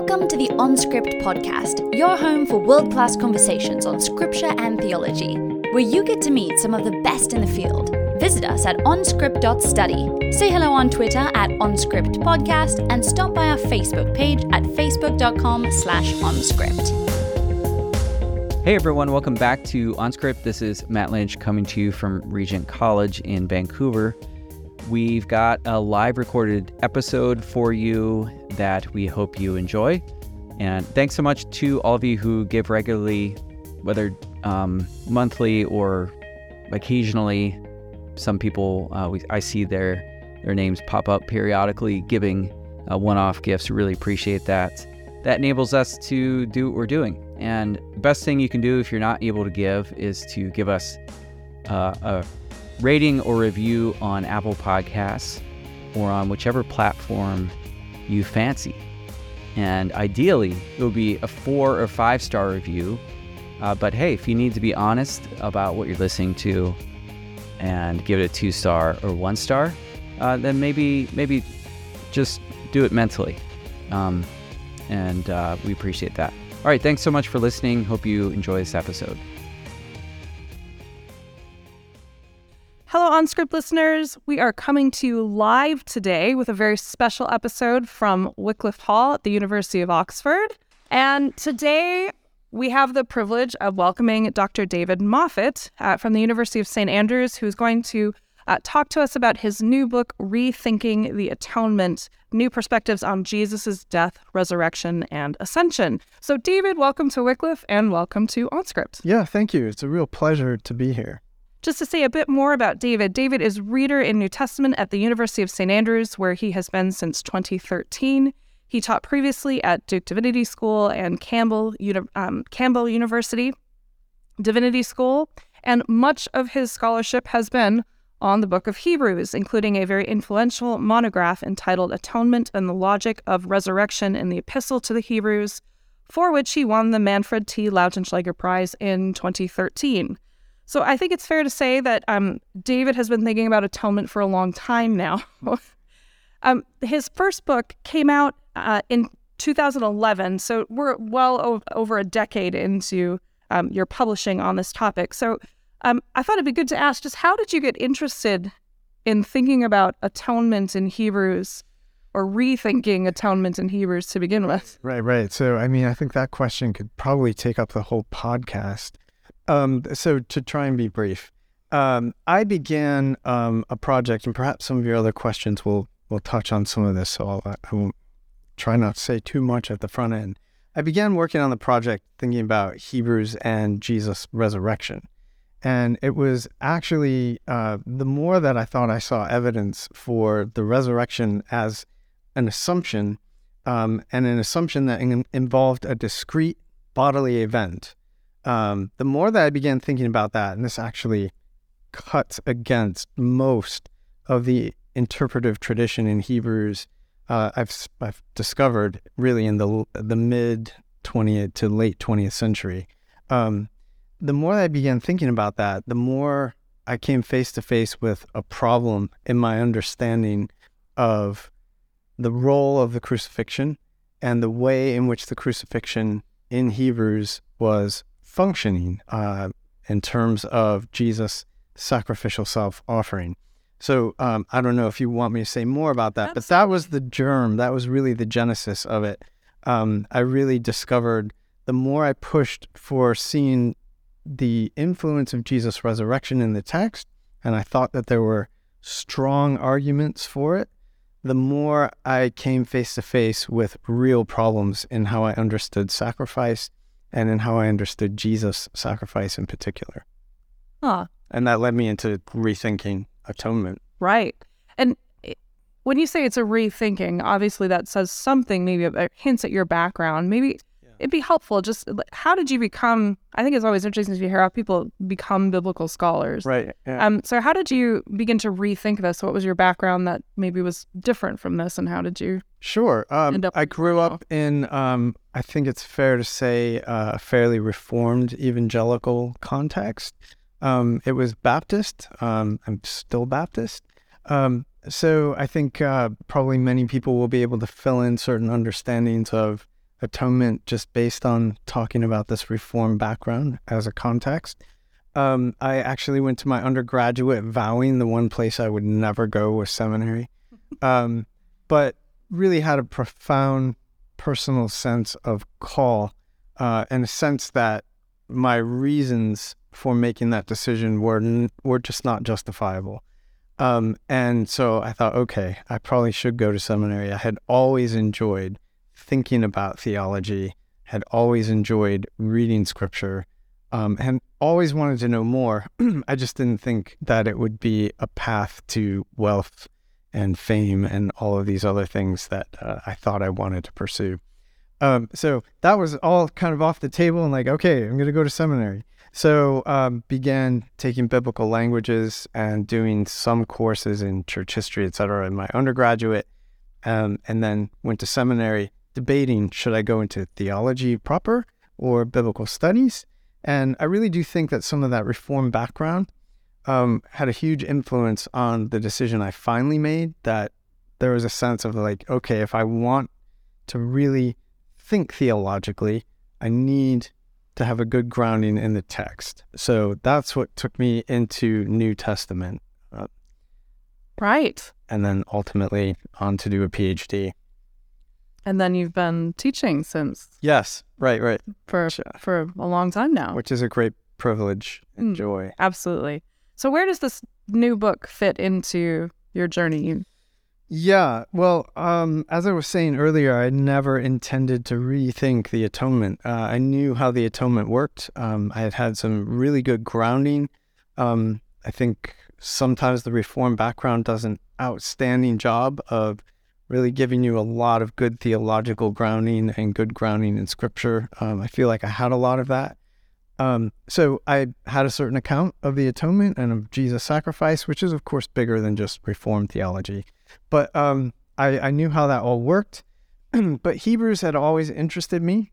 Welcome to the OnScript podcast, your home for world class conversations on scripture and theology, where you get to meet some of the best in the field. Visit us at onscript.study. Say hello on Twitter at onscriptpodcast and stop by our Facebook page at facebook.com slash onscript. Hey everyone, welcome back to OnScript. This is Matt Lynch coming to you from Regent College in Vancouver. We've got a live recorded episode for you that we hope you enjoy. And thanks so much to all of you who give regularly, whether um, monthly or occasionally. Some people, uh, we, I see their their names pop up periodically, giving uh, one-off gifts. Really appreciate that. That enables us to do what we're doing. And the best thing you can do if you're not able to give is to give us uh, a rating or review on Apple Podcasts or on whichever platform you fancy. And ideally, it would be a four or five star review. Uh, but hey, if you need to be honest about what you're listening to and give it a two star or one star, uh, then maybe maybe just do it mentally. Um, and uh, we appreciate that. All right, thanks so much for listening. Hope you enjoy this episode. Hello, OnScript listeners. We are coming to you live today with a very special episode from Wycliffe Hall at the University of Oxford. And today we have the privilege of welcoming Dr. David Moffitt uh, from the University of St. Andrews, who's going to uh, talk to us about his new book, Rethinking the Atonement New Perspectives on Jesus' Death, Resurrection, and Ascension. So, David, welcome to Wycliffe and welcome to OnScript. Yeah, thank you. It's a real pleasure to be here. Just to say a bit more about David, David is reader in New Testament at the University of St. Andrews, where he has been since 2013. He taught previously at Duke Divinity School and Campbell, um, Campbell University Divinity School, and much of his scholarship has been on the book of Hebrews, including a very influential monograph entitled Atonement and the Logic of Resurrection in the Epistle to the Hebrews, for which he won the Manfred T. Lautenschläger Prize in 2013. So I think it's fair to say that um, David has been thinking about atonement for a long time now. um, his first book came out uh, in 2011, so we're well o- over a decade into um, your publishing on this topic. So um, I thought it'd be good to ask just how did you get interested in thinking about atonement in Hebrews? Or rethinking atonement in Hebrews to begin with. Right, right. So, I mean, I think that question could probably take up the whole podcast. Um, so to try and be brief, um, I began um, a project, and perhaps some of your other questions will will touch on some of this. So I'll, I won't try not to say too much at the front end. I began working on the project thinking about Hebrews and Jesus' resurrection, and it was actually uh, the more that I thought I saw evidence for the resurrection as an assumption, um, and an assumption that in- involved a discrete bodily event um, the more that I began thinking about that, and this actually cuts against most of the interpretive tradition in Hebrews, uh, I've, I've discovered really in the the mid 20th to late 20th century. Um, the more I began thinking about that, the more I came face to face with a problem in my understanding of the role of the crucifixion and the way in which the crucifixion in Hebrews was functioning uh, in terms of Jesus' sacrificial self offering. So um, I don't know if you want me to say more about that, Absolutely. but that was the germ. That was really the genesis of it. Um, I really discovered the more I pushed for seeing the influence of Jesus' resurrection in the text, and I thought that there were strong arguments for it, the more I came face to face with real problems in how I understood sacrifice and in how I understood Jesus' sacrifice in particular. Huh. And that led me into rethinking atonement. Right. And when you say it's a rethinking, obviously that says something, maybe it hints at your background. Maybe it'd be helpful. Just how did you become? I think it's always interesting to hear how people become biblical scholars. Right. Yeah. Um. So how did you begin to rethink this? What was your background that maybe was different from this, and how did you? Sure. Um, I grew up in. Um, I think it's fair to say uh, a fairly reformed evangelical context. Um, it was Baptist. Um, I'm still Baptist. Um, so I think uh, probably many people will be able to fill in certain understandings of atonement just based on talking about this reform background as a context. Um, I actually went to my undergraduate vowing the one place I would never go was seminary, um, but really had a profound personal sense of call uh, and a sense that my reasons for making that decision were n- were just not justifiable. Um, and so I thought, okay, I probably should go to seminary. I had always enjoyed thinking about theology, had always enjoyed reading scripture, um, and always wanted to know more. I just didn't think that it would be a path to wealth and fame and all of these other things that uh, I thought I wanted to pursue. Um, so that was all kind of off the table and like, okay, I'm going to go to seminary. So um, began taking biblical languages and doing some courses in church history, et cetera, in my undergraduate, um, and then went to seminary debating should I go into theology proper or biblical studies. And I really do think that some of that reform background um, had a huge influence on the decision I finally made. That there was a sense of like, okay, if I want to really think theologically, I need to have a good grounding in the text. So that's what took me into New Testament. Uh, right. And then ultimately on to do a PhD. And then you've been teaching since. Yes, right, right. For for a long time now. Which is a great privilege and mm, joy. Absolutely. So where does this new book fit into your journey? Yeah, well, um, as I was saying earlier, I never intended to rethink the atonement. Uh, I knew how the atonement worked. Um, I had had some really good grounding. Um, I think sometimes the reform background does an outstanding job of really giving you a lot of good theological grounding and good grounding in scripture. Um, I feel like I had a lot of that. Um, so I had a certain account of the atonement and of Jesus' sacrifice, which is, of course, bigger than just reformed theology. But um, I, I, knew how that all worked. but Hebrews had always interested me.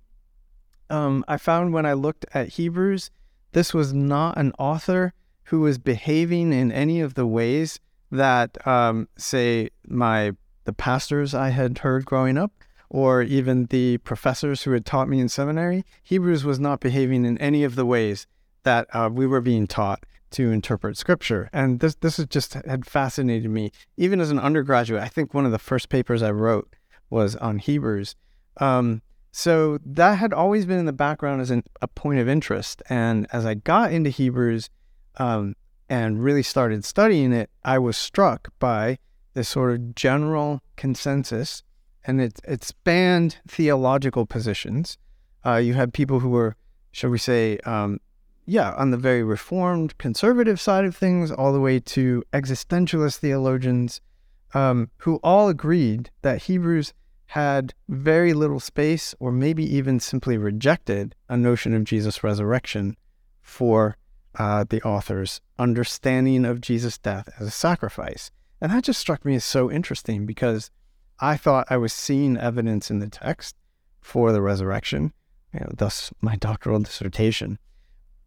Um, I found when I looked at Hebrews, this was not an author who was behaving in any of the ways that, um, say, my the pastors I had heard growing up, or even the professors who had taught me in seminary. Hebrews was not behaving in any of the ways that uh, we were being taught to interpret scripture. And this this just had fascinated me. Even as an undergraduate, I think one of the first papers I wrote was on Hebrews. Um, so that had always been in the background as an, a point of interest. And as I got into Hebrews um, and really started studying it, I was struck by this sort of general consensus, and it it spanned theological positions. Uh, you had people who were, shall we say, um, yeah, on the very reformed conservative side of things, all the way to existentialist theologians um, who all agreed that Hebrews had very little space, or maybe even simply rejected a notion of Jesus' resurrection for uh, the author's understanding of Jesus' death as a sacrifice. And that just struck me as so interesting because I thought I was seeing evidence in the text for the resurrection, you know, thus my doctoral dissertation.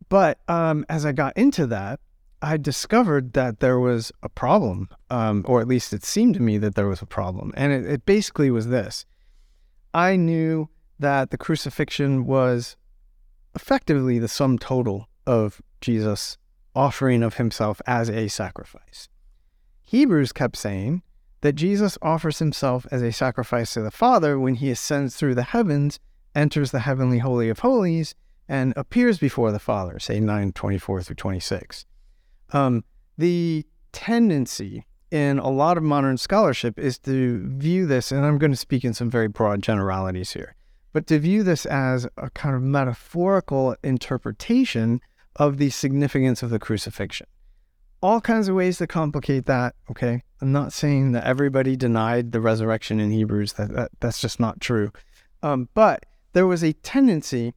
But um, as I got into that, I discovered that there was a problem, um, or at least it seemed to me that there was a problem. And it, it basically was this I knew that the crucifixion was effectively the sum total of Jesus' offering of himself as a sacrifice. Hebrews kept saying that Jesus offers himself as a sacrifice to the Father when he ascends through the heavens, enters the heavenly holy of holies, and appears before the Father, say 9 24 through 26. Um, the tendency in a lot of modern scholarship is to view this, and I'm going to speak in some very broad generalities here, but to view this as a kind of metaphorical interpretation of the significance of the crucifixion. All kinds of ways to complicate that, okay? I'm not saying that everybody denied the resurrection in Hebrews, that, that that's just not true. Um, but there was a tendency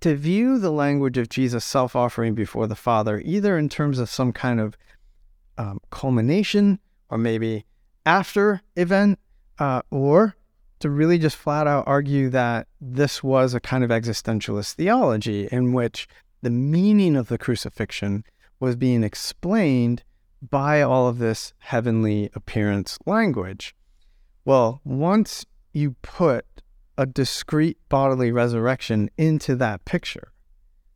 to view the language of Jesus' self offering before the Father, either in terms of some kind of um, culmination or maybe after event, uh, or to really just flat out argue that this was a kind of existentialist theology in which the meaning of the crucifixion was being explained by all of this heavenly appearance language. Well, once you put a discrete bodily resurrection into that picture,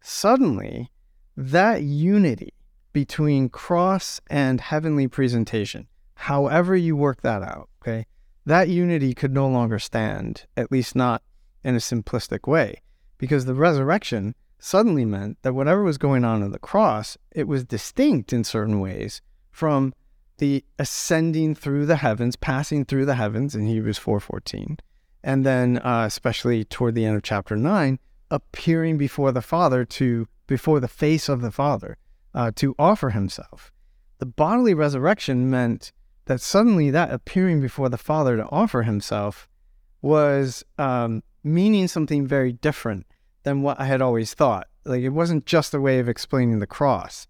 suddenly that unity between cross and heavenly presentation, however you work that out, okay, that unity could no longer stand, at least not in a simplistic way, because the resurrection suddenly meant that whatever was going on in the cross, it was distinct in certain ways from the ascending through the heavens, passing through the heavens in Hebrews 4:14, and then uh, especially toward the end of chapter 9, appearing before the Father to before the face of the Father uh, to offer himself. The bodily resurrection meant that suddenly that appearing before the Father to offer himself was um, meaning something very different than what I had always thought. Like it wasn't just a way of explaining the cross.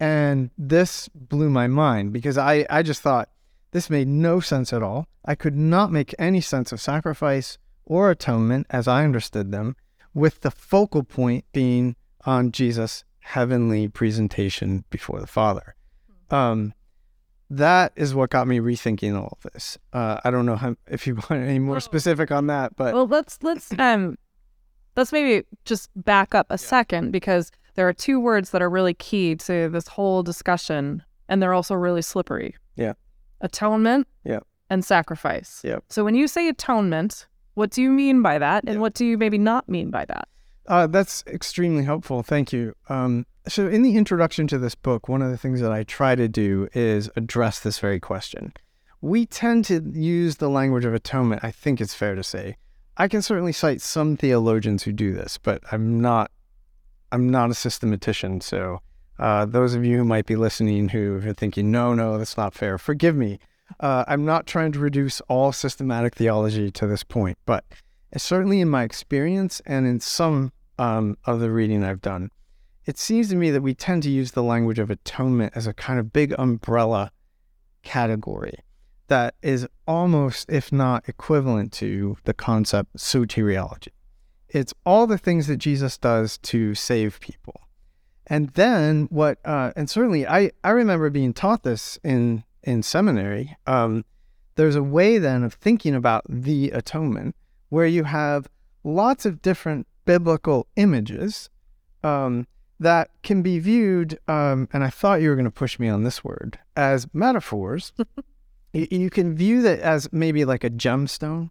And this blew my mind because I, I just thought this made no sense at all. I could not make any sense of sacrifice or atonement as I understood them, with the focal point being on Jesus' heavenly presentation before the Father. Um, that is what got me rethinking all of this. Uh, I don't know how, if you want any more specific on that, but well, let's let's um let's maybe just back up a yeah. second because there are two words that are really key to this whole discussion, and they're also really slippery. Yeah. Atonement. Yeah. And sacrifice. Yeah. So when you say atonement, what do you mean by that, and what do you maybe not mean by that? Uh, that's extremely helpful. Thank you. Um, so, in the introduction to this book, one of the things that I try to do is address this very question. We tend to use the language of atonement, I think it's fair to say. I can certainly cite some theologians who do this, but I'm not I'm not a systematician, so uh, those of you who might be listening who are thinking, no, no, that's not fair, forgive me. Uh, I'm not trying to reduce all systematic theology to this point, but certainly in my experience and in some um, of the reading I've done, it seems to me that we tend to use the language of atonement as a kind of big umbrella category that is almost, if not equivalent to, the concept soteriology. It's all the things that Jesus does to save people. And then what, uh, and certainly I, I remember being taught this in, in seminary. Um, there's a way then of thinking about the atonement where you have lots of different biblical images um, that can be viewed, um, and I thought you were going to push me on this word, as metaphors. you, can view that as maybe like a gemstone.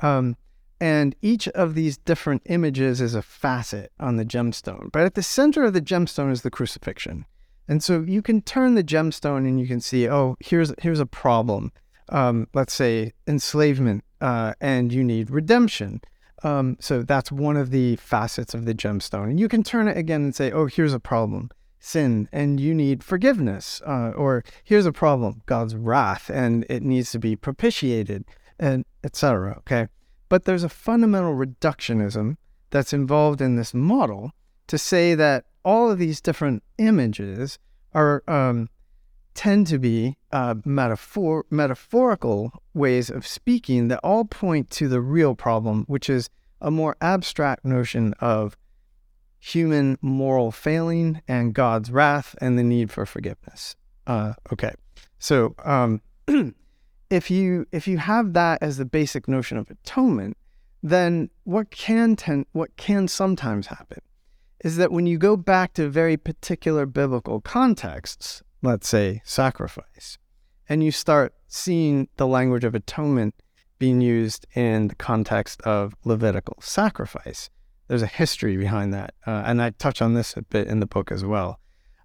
Um, and each of these different images is a facet on the gemstone. But at the center of the gemstone is the crucifixion. And so you can turn the gemstone and you can see, oh, here's here's a problem. Um, let's say enslavement, uh, and you need redemption. Um, so that's one of the facets of the gemstone. And you can turn it again and say, oh, here's a problem, sin, and you need forgiveness. Uh, or here's a problem, God's wrath, and it needs to be propitiated, and etc. Okay. But there's a fundamental reductionism that's involved in this model to say that all of these different images are um, tend to be uh, metaphor metaphorical ways of speaking that all point to the real problem, which is a more abstract notion of human moral failing and God's wrath and the need for forgiveness. Uh, okay, so um, if you if you have that as the basic notion of atonement, then what can ten, what can sometimes happen is that when you go back to very particular biblical contexts, let's say sacrifice, and you start seeing the language of atonement being used in the context of Levitical sacrifice. There's a history behind that, uh, and I touch on this a bit in the book as well.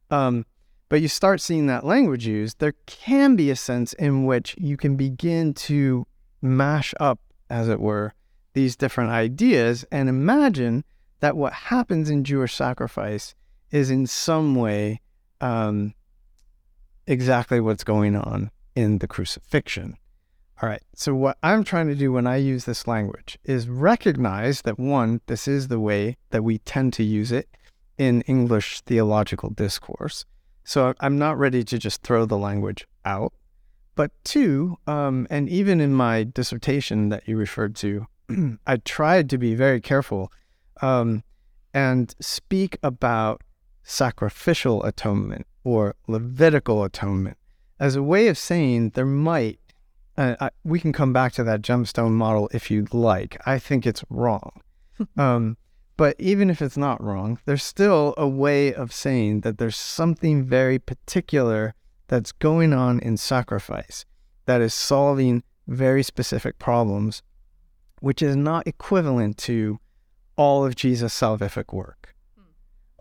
Um, but you start seeing that language used, there can be a sense in which you can begin to mash up, as it were, these different ideas and imagine that what happens in Jewish sacrifice is in some way um, exactly what's going on in the crucifixion. All right, so what I'm trying to do when I use this language is recognize that one, this is the way that we tend to use it in English theological discourse. So I'm not ready to just throw the language out. But two, um, and even in my dissertation that you referred to, I tried to be very careful um, and speak about sacrificial atonement or Levitical atonement as a way of saying there might, uh, I, we can come back to that gemstone model if you'd like. I think it's wrong. um, but even if it's not wrong, there's still a way of saying that there's something very particular that's going on in sacrifice that is solving very specific problems, which is not equivalent to all of Jesus' salvific work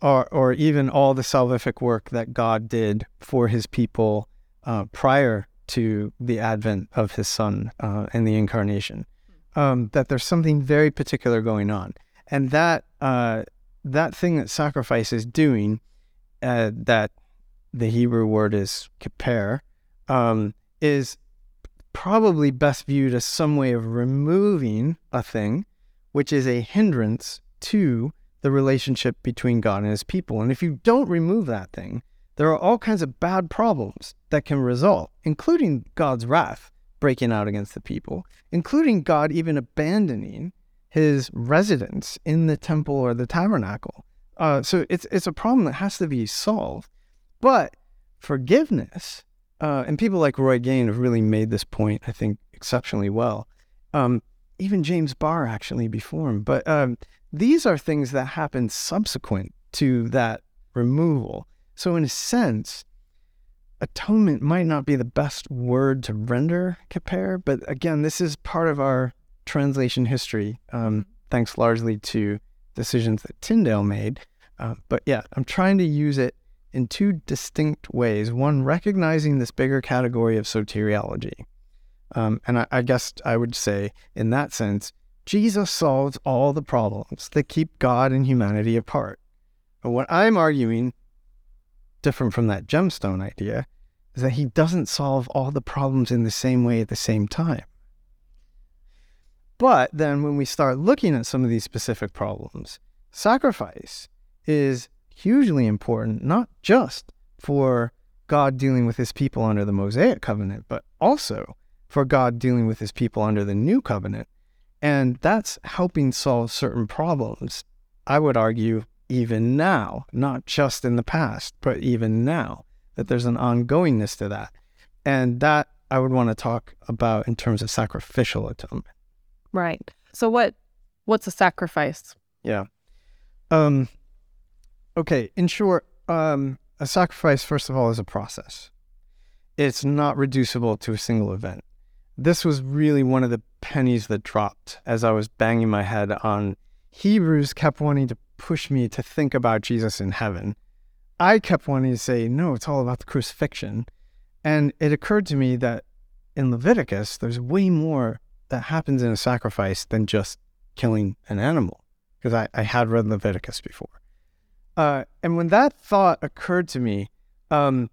or, or even all the salvific work that God did for his people uh, prior to the advent of his son uh, and the incarnation. Um, that there's something very particular going on. And that, uh, that thing that sacrifice is doing, uh, that the Hebrew word is kippur, um, is probably best viewed as some way of removing a thing, which is a hindrance to the relationship between God and his people. And if you don't remove that thing, there are all kinds of bad problems that can result, including God's wrath breaking out against the people, including God even abandoning his residence in the temple or the tabernacle. Uh, so it's it's a problem that has to be solved. But forgiveness, uh, and people like Roy Gane have really made this point, I think, exceptionally well. Um, even James Barr actually before him. But um, these are things that happen subsequent to that removal. So, in a sense, atonement might not be the best word to render kippur, but again, this is part of our translation history, um, thanks largely to decisions that Tyndale made. Uh, but yeah, I'm trying to use it in two distinct ways. One, recognizing this bigger category of soteriology. Um, and I, I guess I would say, in that sense, Jesus solves all the problems that keep God and humanity apart. But what I'm arguing, different from that gemstone idea, is that he doesn't solve all the problems in the same way at the same time. But then when we start looking at some of these specific problems, sacrifice is hugely important, not just for God dealing with his people under the Mosaic covenant, but also for God dealing with his people under the new covenant. And that's helping solve certain problems. I would argue, even now, not just in the past, but even now, that there's an ongoingness to that. And that I would want to talk about in terms of sacrificial atonement. Right. So what what's a sacrifice? Yeah. Um okay, in short, um a sacrifice first of all is a process. It's not reducible to a single event this was really one of the pennies that dropped as I was banging my head on Hebrews kept wanting to push me to think about Jesus in heaven. I kept wanting to say, no, it's all about the crucifixion. And it occurred to me that in Leviticus, there's way more that happens in a sacrifice than just killing an animal, because I, I had read Leviticus before. Uh, and when that thought occurred to me, um,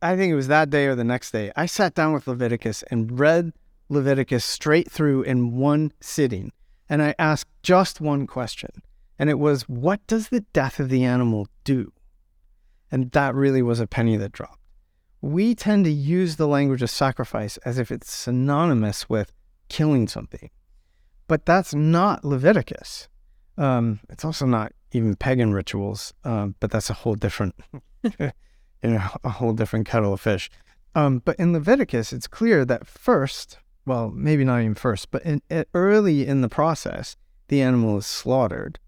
I think it was that day or the next day, I sat down with Leviticus and read Leviticus straight through in one sitting. And I asked just one question. And it was, what does the death of the animal do? And that really was a penny that dropped. We tend to use the language of sacrifice as if it's synonymous with killing something. But that's not Leviticus. Um, it's also not even pagan rituals, um, but that's a whole different, you know, a whole different kettle of fish. Um, but in Leviticus, it's clear that first well, maybe not even first, but in, early in the process, the animal is slaughtered.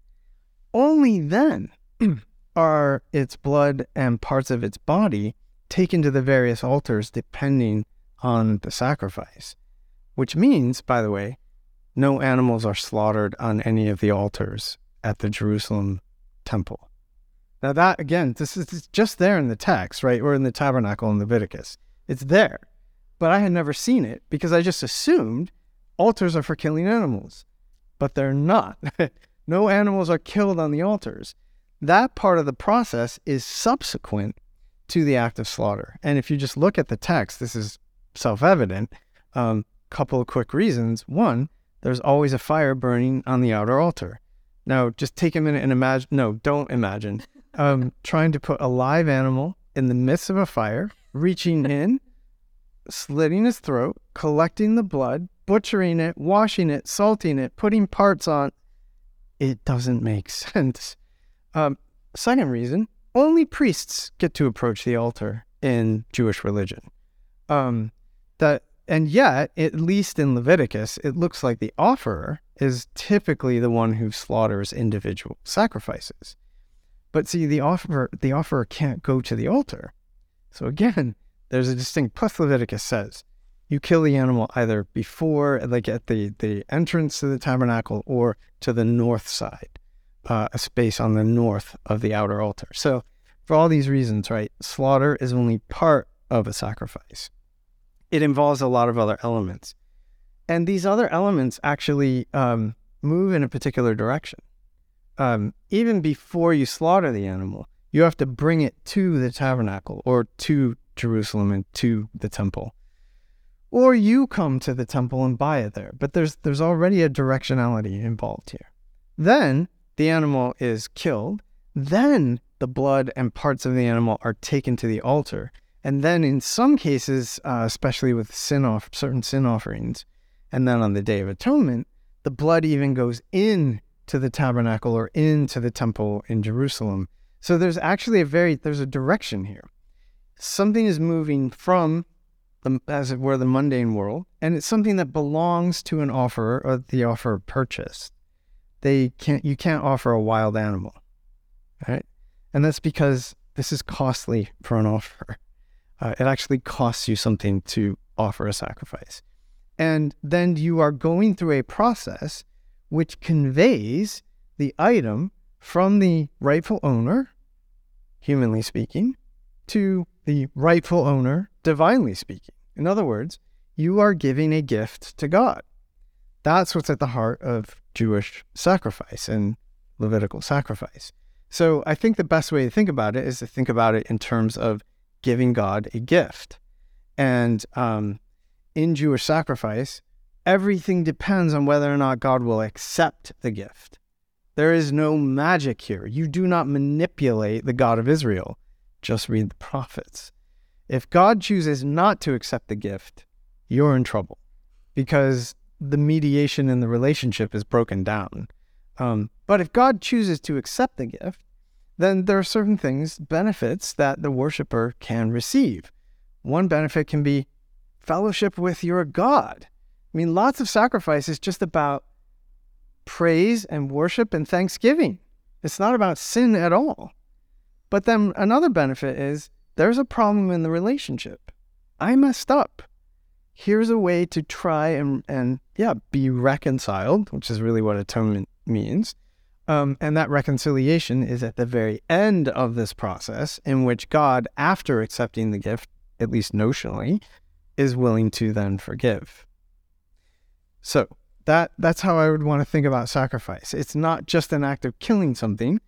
Only then are its blood and parts of its body taken to the various altars depending on the sacrifice. Which means, by the way, no animals are slaughtered on any of the altars at the Jerusalem temple. Now, that again, this is just there in the text, right? Or in the tabernacle in Leviticus. It's there but I had never seen it because I just assumed altars are for killing animals, but they're not. no animals are killed on the altars. That part of the process is subsequent to the act of slaughter. And if you just look at the text, this is self evident. Um, couple of quick reasons. One, there's always a fire burning on the outer altar. Now, just take a minute and imagine. No, don't imagine. Um, trying to put a live animal in the midst of a fire, reaching in slitting his throat, collecting the blood, butchering it, washing it, salting it, putting parts on. It doesn't make sense. Um, second reason only priests get to approach the altar in Jewish religion. Um, that and yet, at least in Leviticus, it looks like the offerer is typically the one who slaughters individual sacrifices. But see, the offerer, the offerer can't go to the altar. So again, there's a distinct. Plus, Leviticus says you kill the animal either before, like at the the entrance to the tabernacle, or to the north side, uh, a space on the north of the outer altar. So, for all these reasons, right, slaughter is only part of a sacrifice. It involves a lot of other elements, and these other elements actually um, move in a particular direction. Um, even before you slaughter the animal, you have to bring it to the tabernacle or to Jerusalem and to the temple. Or you come to the temple and buy it there. But there's there's already a directionality involved here. Then the animal is killed. Then the blood and parts of the animal are taken to the altar. And then in some cases, uh, especially with sin off certain sin offerings, and then on the Day of Atonement, the blood even goes in to the tabernacle or into the temple in Jerusalem. So there's actually a very there's a direction here something is moving from the, as it were, the mundane world, and it's something that belongs to an offerer or the offerer purchased. They can't, you can't offer a wild animal, right? And that's because this is costly for an offerer. Uh, it actually costs you something to offer a sacrifice. And then you are going through a process which conveys the item from the rightful owner, humanly speaking, to the rightful owner, divinely speaking. In other words, you are giving a gift to God. That's what's at the heart of Jewish sacrifice and Levitical sacrifice. So I think the best way to think about it is to think about it in terms of giving God a gift. And um, in Jewish sacrifice, everything depends on whether or not God will accept the gift. There is no magic here. You do not manipulate the God of Israel. Just read the prophets. If God chooses not to accept the gift, you're in trouble because the mediation in the relationship is broken down. Um, but if God chooses to accept the gift, then there are certain things, benefits that the worshiper can receive. One benefit can be fellowship with your God. I mean, lots of sacrifice is just about praise and worship and thanksgiving. It's not about sin at all. But then another benefit is there's a problem in the relationship. I messed up. Here's a way to try and, and yeah, be reconciled, which is really what atonement means. Um, and that reconciliation is at the very end of this process, in which God, after accepting the gift, at least notionally, is willing to then forgive. So that that's how I would want to think about sacrifice. It's not just an act of killing something.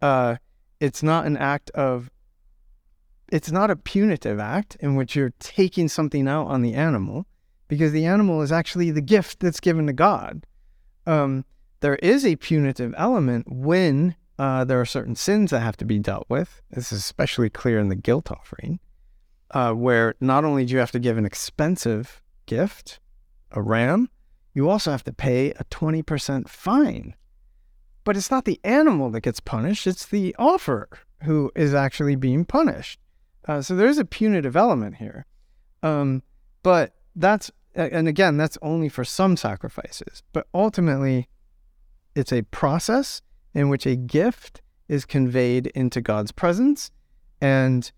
Uh, it's not an act of it's not a punitive act in which you're taking something out on the animal because the animal is actually the gift that's given to God. Um, there is a punitive element when uh, there are certain sins that have to be dealt with. This is especially clear in the guilt offering, uh, where not only do you have to give an expensive gift, a ram, you also have to pay a 20% fine but it's not the animal that gets punished, it's the offerer who is actually being punished. Uh, so there is a punitive element here. Um, but that's, and again, that's only for some sacrifices. But ultimately, it's a process in which a gift is conveyed into God's presence. And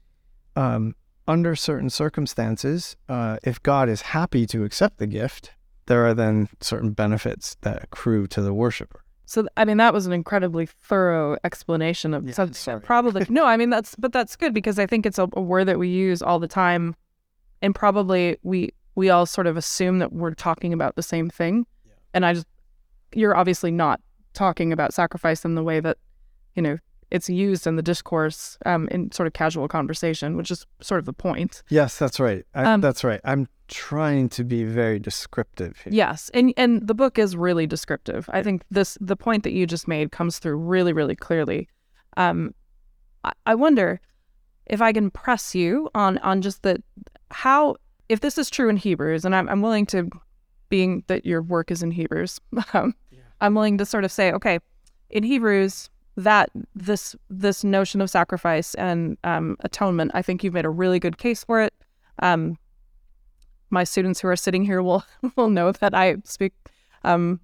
um, under certain circumstances, uh, if God is happy to accept the gift, there are then certain benefits that accrue to the worshiper. So I mean that was an incredibly thorough explanation of Yeah, something sorry. probably no, I mean that's but that's good because I think it's a, a word that we use all the time and probably we we all sort of assume that we're talking about the same thing. And I just you're obviously not talking about sacrifice in the way that, you know, it's used in the discourse um, in sort of casual conversation, which is sort of the point. Yes, that's right. I, Um, that's right. I'm trying to be very descriptive here. Yes, and and the book is really descriptive. I think this the point that you just made comes through really really clearly. Um, I, I wonder if I can press you on on just the how if this is true in Hebrews, and I'm I'm willing to, being that your work is in Hebrews, um, I'm willing to sort of say, okay, in Hebrews that this this notion of sacrifice and um, atonement, I think you've made a really good case for it. Um, my students who are sitting here will will know that I speak um,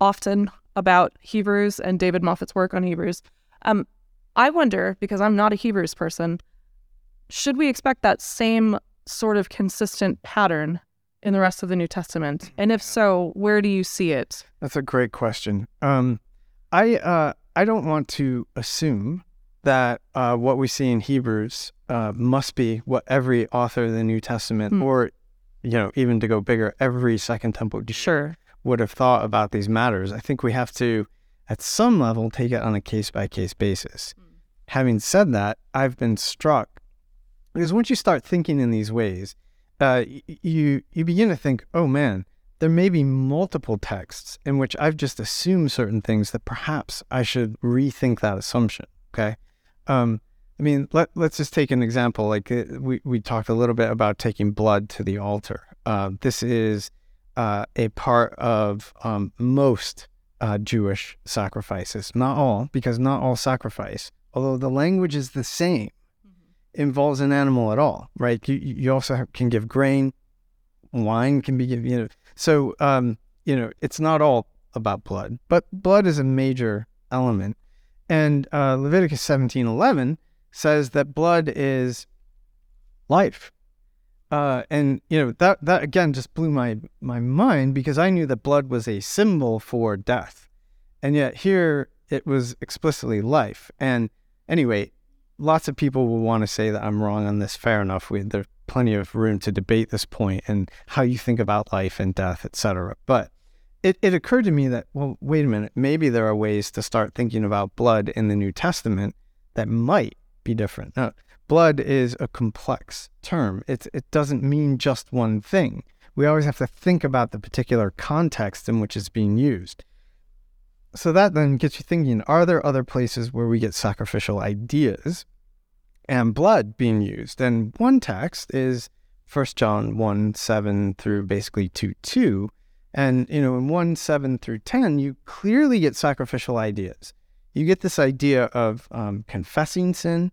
often about Hebrews and David Moffitt's work on Hebrews. Um, I wonder because I'm not a Hebrews person, should we expect that same sort of consistent pattern in the rest of the New Testament? And if so, where do you see it? That's a great question. Um, I uh, I don't want to assume that uh, what we see in Hebrews uh, must be what every author of the New Testament, Hmm. or you know, even to go bigger, every Second Temple Sure. would have thought about these matters. I think we have to, at some level, take it on a case by case basis. Having said that, I've been struck because once you start thinking in these ways, uh, y- you you begin to think, oh man, there may be multiple texts in which I've just assumed certain things that perhaps I should rethink that assumption. Okay, um, I mean, let let's just take an example. Like uh, we we talked a little bit about taking blood to the altar. Uh, this is uh, a part of um, most uh, Jewish sacrifices. Not all, because not all sacrifice, although the language is the same, involves an animal at all, right? You, you also have- can give grain, wine can be given, you know. So, um, you know, it's not all about blood, but blood is a major element. And uh, Leviticus 17:11 says that blood is life. Uh, and you know that that again just blew my my mind because I knew that blood was a symbol for death, and yet here it was explicitly life. And anyway, lots of people will want to say that I'm wrong on this. Fair enough. We, there's plenty of room to debate this point and how you think about life and death, etc. But it, it occurred to me that well, wait a minute. Maybe there are ways to start thinking about blood in the New Testament that might be different. Now, blood is a complex term. It's, it doesn't mean just one thing. We always have to think about the particular context in which it's being used. So that then gets you thinking are there other places where we get sacrificial ideas and blood being used? And one text is 1 John 1 7 through basically 2 2. And, you know, in 1 7 through 10, you clearly get sacrificial ideas. You get this idea of um, confessing sin,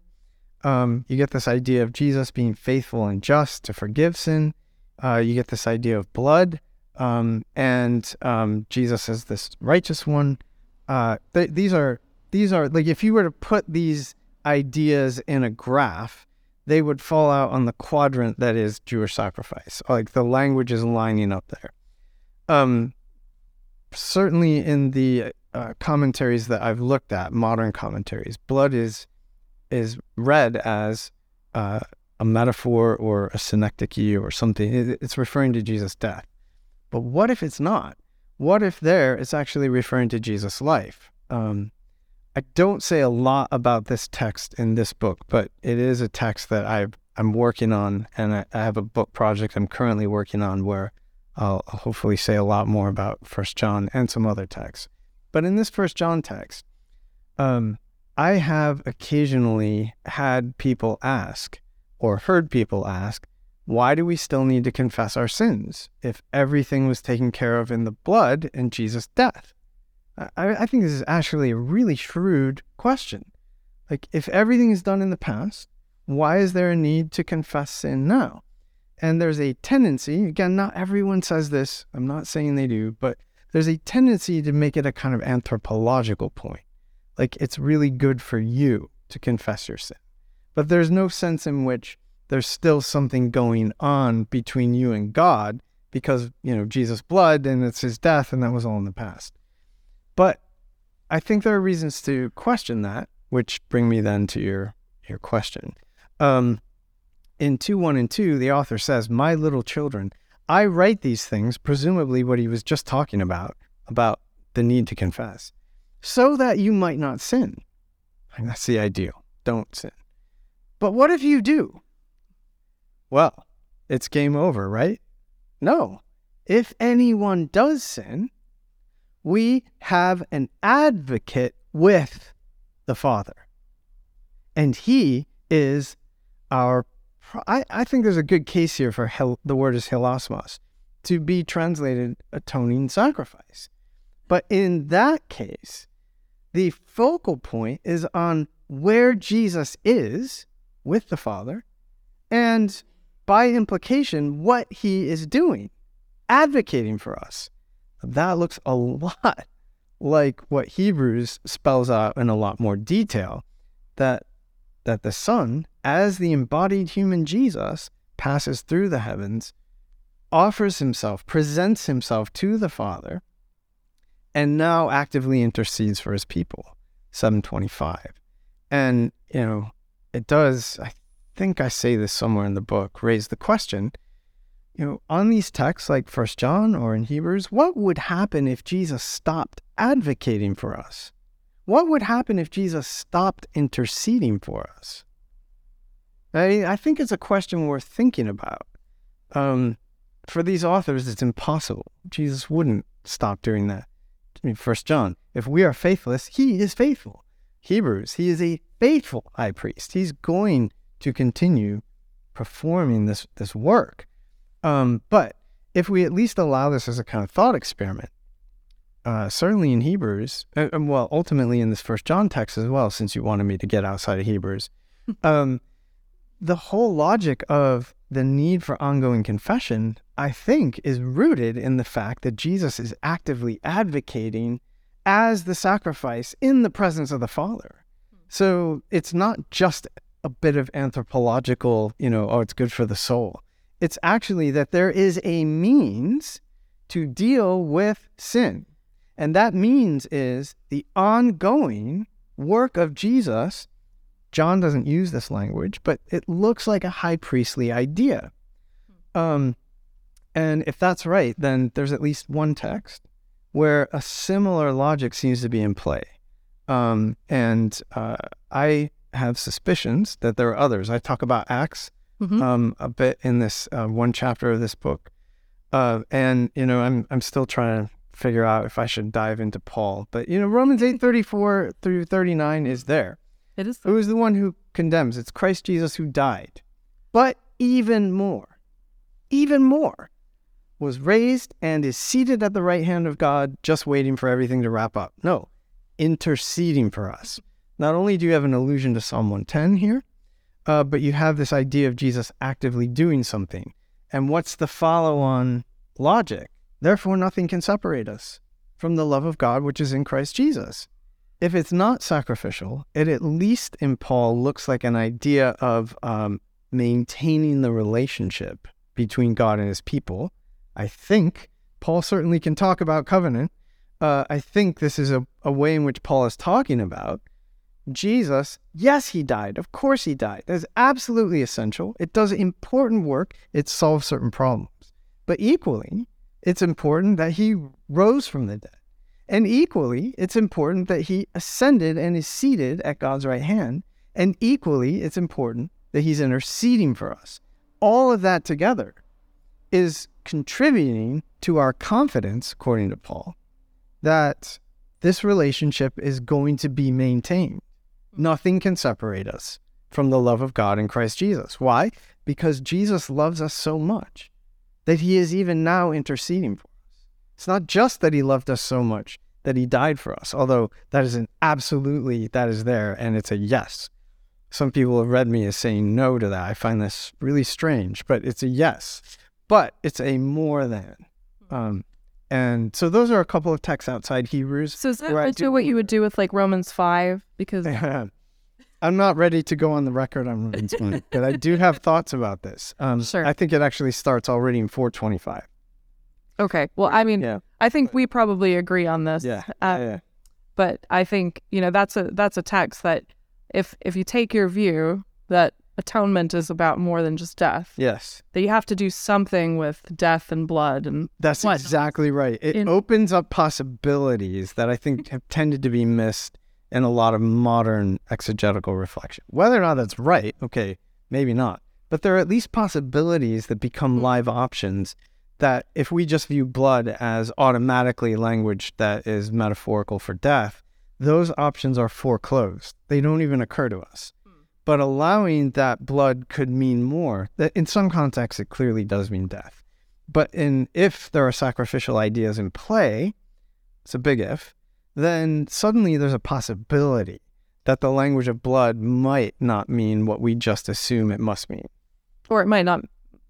um, you get this idea of Jesus being faithful and just to forgive sin. Uh, you get this idea of blood, um, and um, Jesus is this righteous one. Uh, th- these are these are like if you were to put these ideas in a graph, they would fall out on the quadrant that is Jewish sacrifice. Like the language is lining up there. Um, certainly in the uh, commentaries that I've looked at, modern commentaries, blood is is read as uh, a metaphor or a synecdoche or something. It's referring to Jesus' death. But what if it's not? What if there it's actually referring to Jesus' life? Um, I don't say a lot about this text in this book, but it is a text that I I'm working on, and I, I have a book project I'm currently working on where I'll hopefully say a lot more about First John and some other texts. But in this First John text, um, I have occasionally had people ask or heard people ask, why do we still need to confess our sins if everything was taken care of in the blood and Jesus' death? I, I think this is actually a really shrewd question. Like, if everything is done in the past, why is there a need to confess sin now? And there's a tendency, again, not everyone says this, I'm not saying they do, but there's a tendency to make it a kind of anthropological point. Like, it's really good for you to confess your sin. But there's no sense in which there's still something going on between you and God because, you know, Jesus' blood and it's his death and that was all in the past. But I think there are reasons to question that, which bring me then to your your question. Um, in 2 1 and 2, the author says, My little children, I write these things, presumably what he was just talking about, about the need to confess, so that you might not sin. And that's the ideal. Don't sin. But what if you do? Well, it's game over, right? No. If anyone does sin, we have an advocate with the Father. And he is our, I, I think there's a good case here for hel, the word is hilasmos, to be translated atoning sacrifice. But in that case, the focal point is on where Jesus is with the Father and by implication, what he is doing, advocating for us. That looks a lot like what Hebrews spells out in a lot more detail that that the Son, as the embodied human Jesus, passes through the heavens, offers himself, presents himself to the Father, and now actively intercedes for his people. 725. And, you know, it does, I think I say this somewhere in the book, raise the question, you know, on these texts like First John or in Hebrews, what would happen if Jesus stopped advocating for us? What would happen if Jesus stopped interceding for us? I, I think it's a question worth thinking about. Um, for these authors, it's impossible. Jesus wouldn't stop doing that. I mean, First John, if we are faithless, he is faithful. Hebrews, he is a faithful high priest. He's going to continue performing this this work. Um, but if we at least allow this as a kind of thought experiment, uh, certainly in Hebrews, uh, um, well, ultimately in this First John text as well, since you wanted me to get outside of Hebrews, um, the whole logic of the need for ongoing confession, I think, is rooted in the fact that Jesus is actively advocating as the sacrifice in the presence of the Father. So it's not just a bit of anthropological, you know, oh, it's good for the soul. It's actually that there is a means to deal with sin and that means is the ongoing work of Jesus. John doesn't use this language, but it looks like a high priestly idea. Um, and if that's right, then there's at least one text where a similar logic seems to be in play. Um, and uh, I have suspicions that there are others. I talk about Acts mm-hmm. um, a bit in this uh, one chapter of this book, uh, and you know, I'm I'm still trying to figure out if I should dive into Paul. But you know, Romans eight thirty four through thirty nine is there. It is. Who is the one who condemns? It's Christ Jesus who died, but even more, even more, was raised and is seated at the right hand of God, just waiting for everything to wrap up. No, interceding for us. Not only do you have an allusion to Psalm one ten here, uh, but you have this idea of Jesus actively doing something. And what's the follow on logic? Therefore, nothing can separate us from the love of God which is in Christ Jesus. If it's not sacrificial, it at least in Paul looks like an idea of um, maintaining the relationship between God and his people. I think Paul certainly can talk about covenant. Uh, I think this is a, a way in which Paul is talking about Jesus. Yes, he died. Of course, he died. That's absolutely essential. It does important work, it solves certain problems. But equally, it's important that he rose from the dead. And equally, it's important that he ascended and is seated at God's right hand. And equally, it's important that he's interceding for us. All of that together is contributing to our confidence, according to Paul, that this relationship is going to be maintained. Nothing can separate us from the love of God in Christ Jesus. Why? Because Jesus loves us so much that he is even now interceding for us. It's not just that he loved us so much that he died for us, although that is an absolutely, that is there, and it's a yes. Some people have read me as saying no to that. I find this really strange, but it's a yes. But it's a more than. Um, and so those are a couple of texts outside Hebrews. So is that also what you would do with like Romans 5? Because I'm not ready to go on the record on Romans 1, but I do have thoughts about this. Um, sure. I think it actually starts already in 425. Okay. Well, I mean, yeah. I think we probably agree on this. Yeah. Uh, yeah. But I think you know that's a that's a text that if if you take your view that atonement is about more than just death. Yes. That you have to do something with death and blood and That's what? exactly right. It in, opens up possibilities that I think have tended to be missed in a lot of modern exegetical reflection. Whether or not that's right, okay, maybe not. But there are at least possibilities that become hmm. live options that if we just view blood as automatically language that is metaphorical for death, those options are foreclosed. They don't even occur to us. But allowing that blood could mean more. That in some contexts it clearly does mean death. But in if there are sacrificial ideas in play, it's a big if, then suddenly there's a possibility that the language of blood might not mean what we just assume it must mean. Or it might not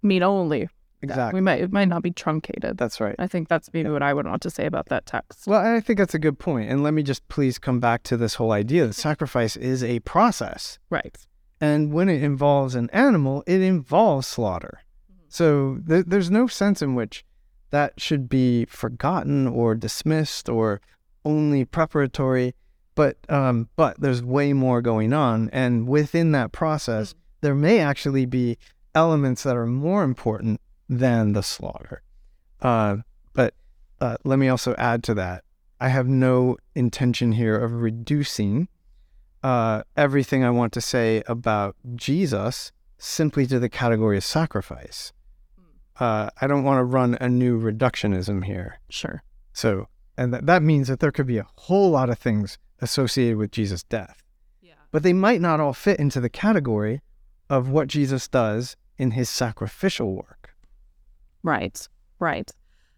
mean only. That. Exactly. We might it might not be truncated. That's right. I think that's maybe what I would want to say about that text. Well, I think that's a good point. And let me just please come back to this whole idea that sacrifice is a process. Right. And when it involves an animal, it involves slaughter. So th- there's no sense in which that should be forgotten or dismissed or only preparatory. But um, but there's way more going on, and within that process, there may actually be elements that are more important than the slaughter. Uh, but uh, let me also add to that. I have no intention here of reducing uh, everything I want to say about Jesus simply to the category of sacrifice. Uh, I don't want to run a new reductionism here. Sure. So, and th- that means that there could be a whole lot of things associated with Jesus' death, Yeah. but they might not all fit into the category of what Jesus does in his sacrificial work. Right. Right.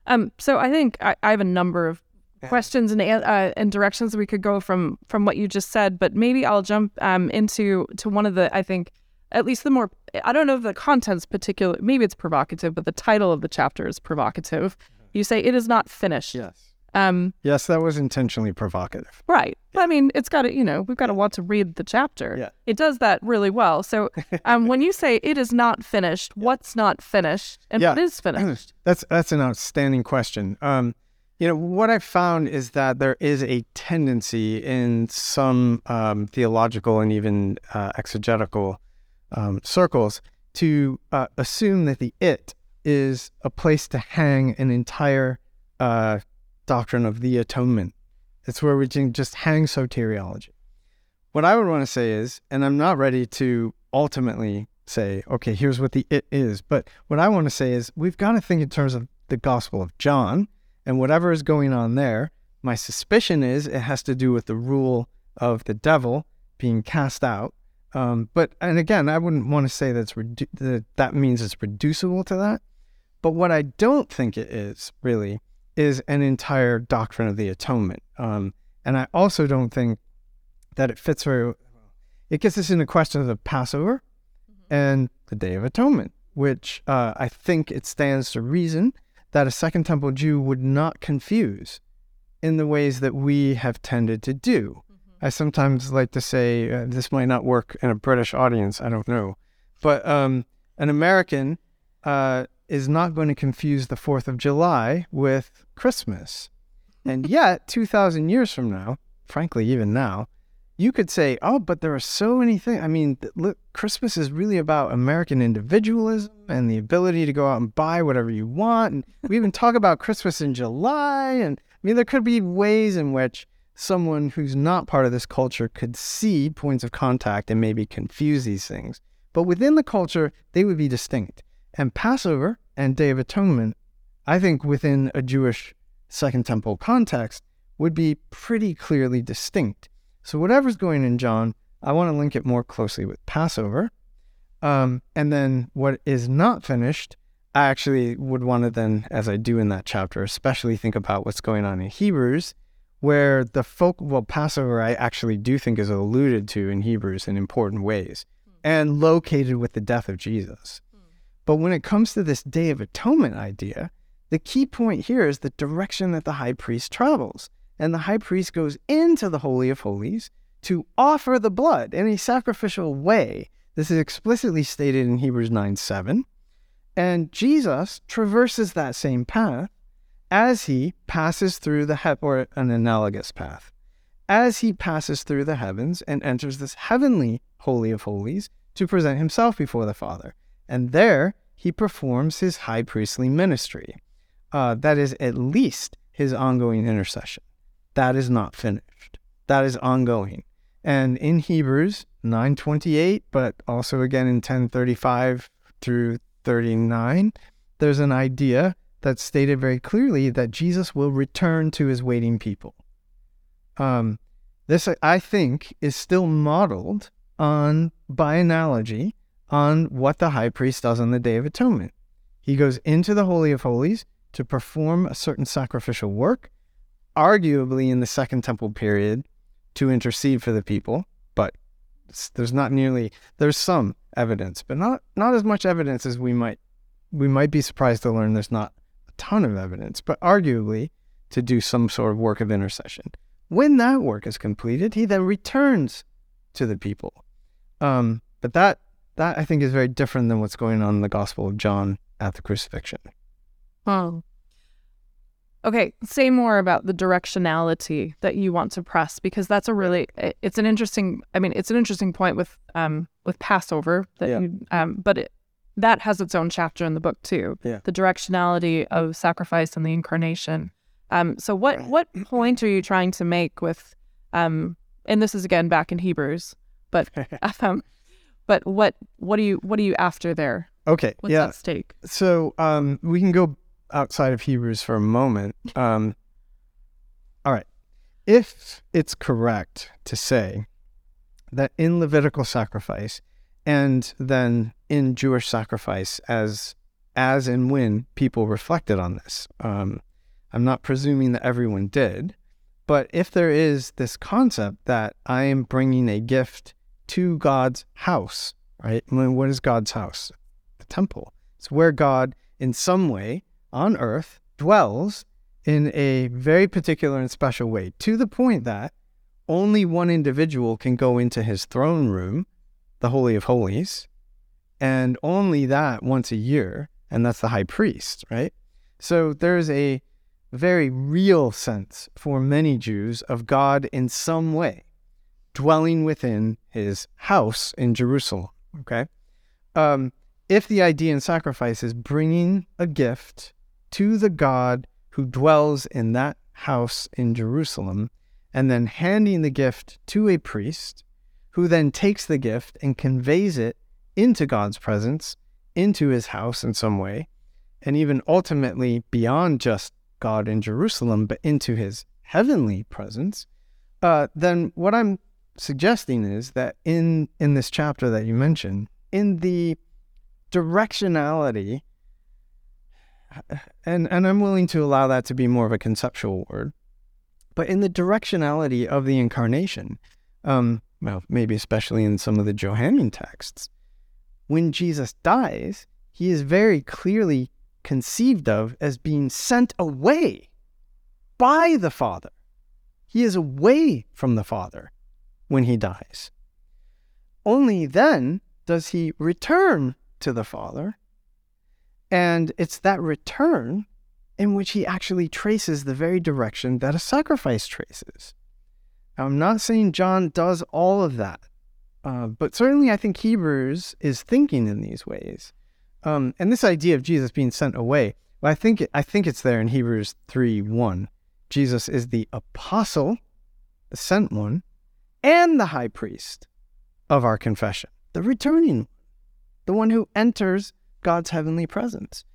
Um. So I think I, I have a number of questions and uh, and directions we could go from from what you just said, but maybe I'll jump um into to one of the I think at least the more I don't know if the content's particular maybe it's provocative, but the title of the chapter is provocative. You say it is not finished. Yes. Um. Yes, that was intentionally provocative. Right. But I mean, it's got to, you know, we've got to want to read the chapter. Yeah. It does that really well. So um, when you say it is not finished, what's not finished and Yeah. what is finished? That's that's an outstanding question. Um, you know what I've found is that there is a tendency in some um, theological and even uh, exegetical um, circles to uh, assume that the it is a place to hang an entire uh, doctrine of the atonement. It's where we can just hang soteriology. What I would want to say is, and I'm not ready to ultimately say, okay, here's what the it is, but what I want to say is we've got to think in terms of the Gospel of John and whatever is going on there. My suspicion is it has to do with the rule of the devil being cast out. Um, but and again, I wouldn't want to say that's redu- that that means it's reducible to that. But what I don't think it is really is an entire doctrine of the atonement. Um, and I also don't think that it fits very. Well. It gets us into questions of the Passover and the Day of Atonement, which uh, I think it stands to reason that a Second Temple Jew would not confuse in the ways that we have tended to do. I sometimes like to say uh, this might not work in a British audience. I don't know, but um, an American uh, is not going to confuse the Fourth of July with Christmas, and yet two thousand years from now, frankly, even now, you could say, "Oh, but there are so many things." I mean, look, Christmas is really about American individualism and the ability to go out and buy whatever you want. And we even talk about Christmas in July, and I mean, there could be ways in which someone who's not part of this culture could see points of contact and maybe confuse these things. But within the culture, they would be distinct. And Passover and Day of Atonement, I think within a Jewish Second Temple context, would be pretty clearly distinct. So whatever's going in John, I want to link it more closely with Passover. Um, and then what is not finished, I actually would want to then, as I do in that chapter, especially think about what's going on in Hebrews, where the folk, well, Passover, I actually do think is alluded to in Hebrews in important ways and located with the death of Jesus. But when it comes to this Day of Atonement idea, the key point here is the direction that the high priest travels. And the high priest goes into the Holy of Holies to offer the blood in a sacrificial way. This is explicitly stated in Hebrews 9 7. And Jesus traverses that same path as he passes through the he- or an analogous path, as he passes through the heavens and enters this heavenly holy of holies to present himself before the Father, and there he performs his high priestly ministry. Uh, that is at least his ongoing intercession. That is not finished. That is ongoing. And in Hebrews 9:28, but also again in 1035 through 39, there's an idea that's stated very clearly that Jesus will return to his waiting people. Um, this, I think, is still modeled on, by analogy, on what the high priest does on the Day of Atonement. He goes into the Holy of Holies to perform a certain sacrificial work, arguably in the Second Temple period, to intercede for the people, but there's not nearly, there's some evidence, but not, not as much evidence as we might we might be surprised to learn there's not a ton of evidence, but arguably to do some sort of work of intercession. When that work is completed, he then returns to the people. Um, but that that I think is very different than what's going on in the Gospel of John at the crucifixion. Oh. Okay, say more about the directionality that you want to press because that's a really it's an interesting I mean it's an interesting point with um with Passover that Yeah. you um but it, that has its own chapter in the book too. Yeah. The directionality of sacrifice and the incarnation. Um so what what point are you trying to make with um and this is again back in Hebrews, but um but what what are you what are you after there? Okay, What's yeah. at stake? So um, we can go outside of Hebrews for a moment. Um, all right. If it's correct to say that in Levitical sacrifice and then in Jewish sacrifice, as as and when people reflected on this, um, I'm not presuming that everyone did, but if there is this concept that I am bringing a gift to God's house, right? I mean, what is God's house? The temple. It's where God, in some way on earth, dwells in a very particular and special way, to the point that only one individual can go into his throne room, the Holy of Holies, and only that once a year, and that's the high priest, right? So there's a very real sense for many Jews of God in some way dwelling within his house in Jerusalem, okay? Um, if the idea in sacrifice is bringing a gift to the God who dwells in that house in Jerusalem, and then handing the gift to a priest, who then takes the gift and conveys it into God's presence, into his house in some way, and even ultimately beyond just God in Jerusalem, but into his heavenly presence, uh, then what I'm suggesting is that in in this chapter that you mentioned, in the directionality, and and I'm willing to allow that to be more of a conceptual word, but in the directionality of the incarnation, um, well, maybe especially in some of the Johannine texts, when Jesus dies, he is very clearly conceived of as being sent away by the Father. He is away from the Father when he dies. Only then does he return to the Father. And it's that return in which he actually traces the very direction that a sacrifice traces. Now, I'm not saying John does all of that, uh, but certainly I think Hebrews is thinking in these ways. Um, and this idea of Jesus being sent away, well, I think I think it's there in Hebrews three one. Jesus is the apostle, the sent one, and the high priest of our confession, the returning the one who enters God's heavenly presence.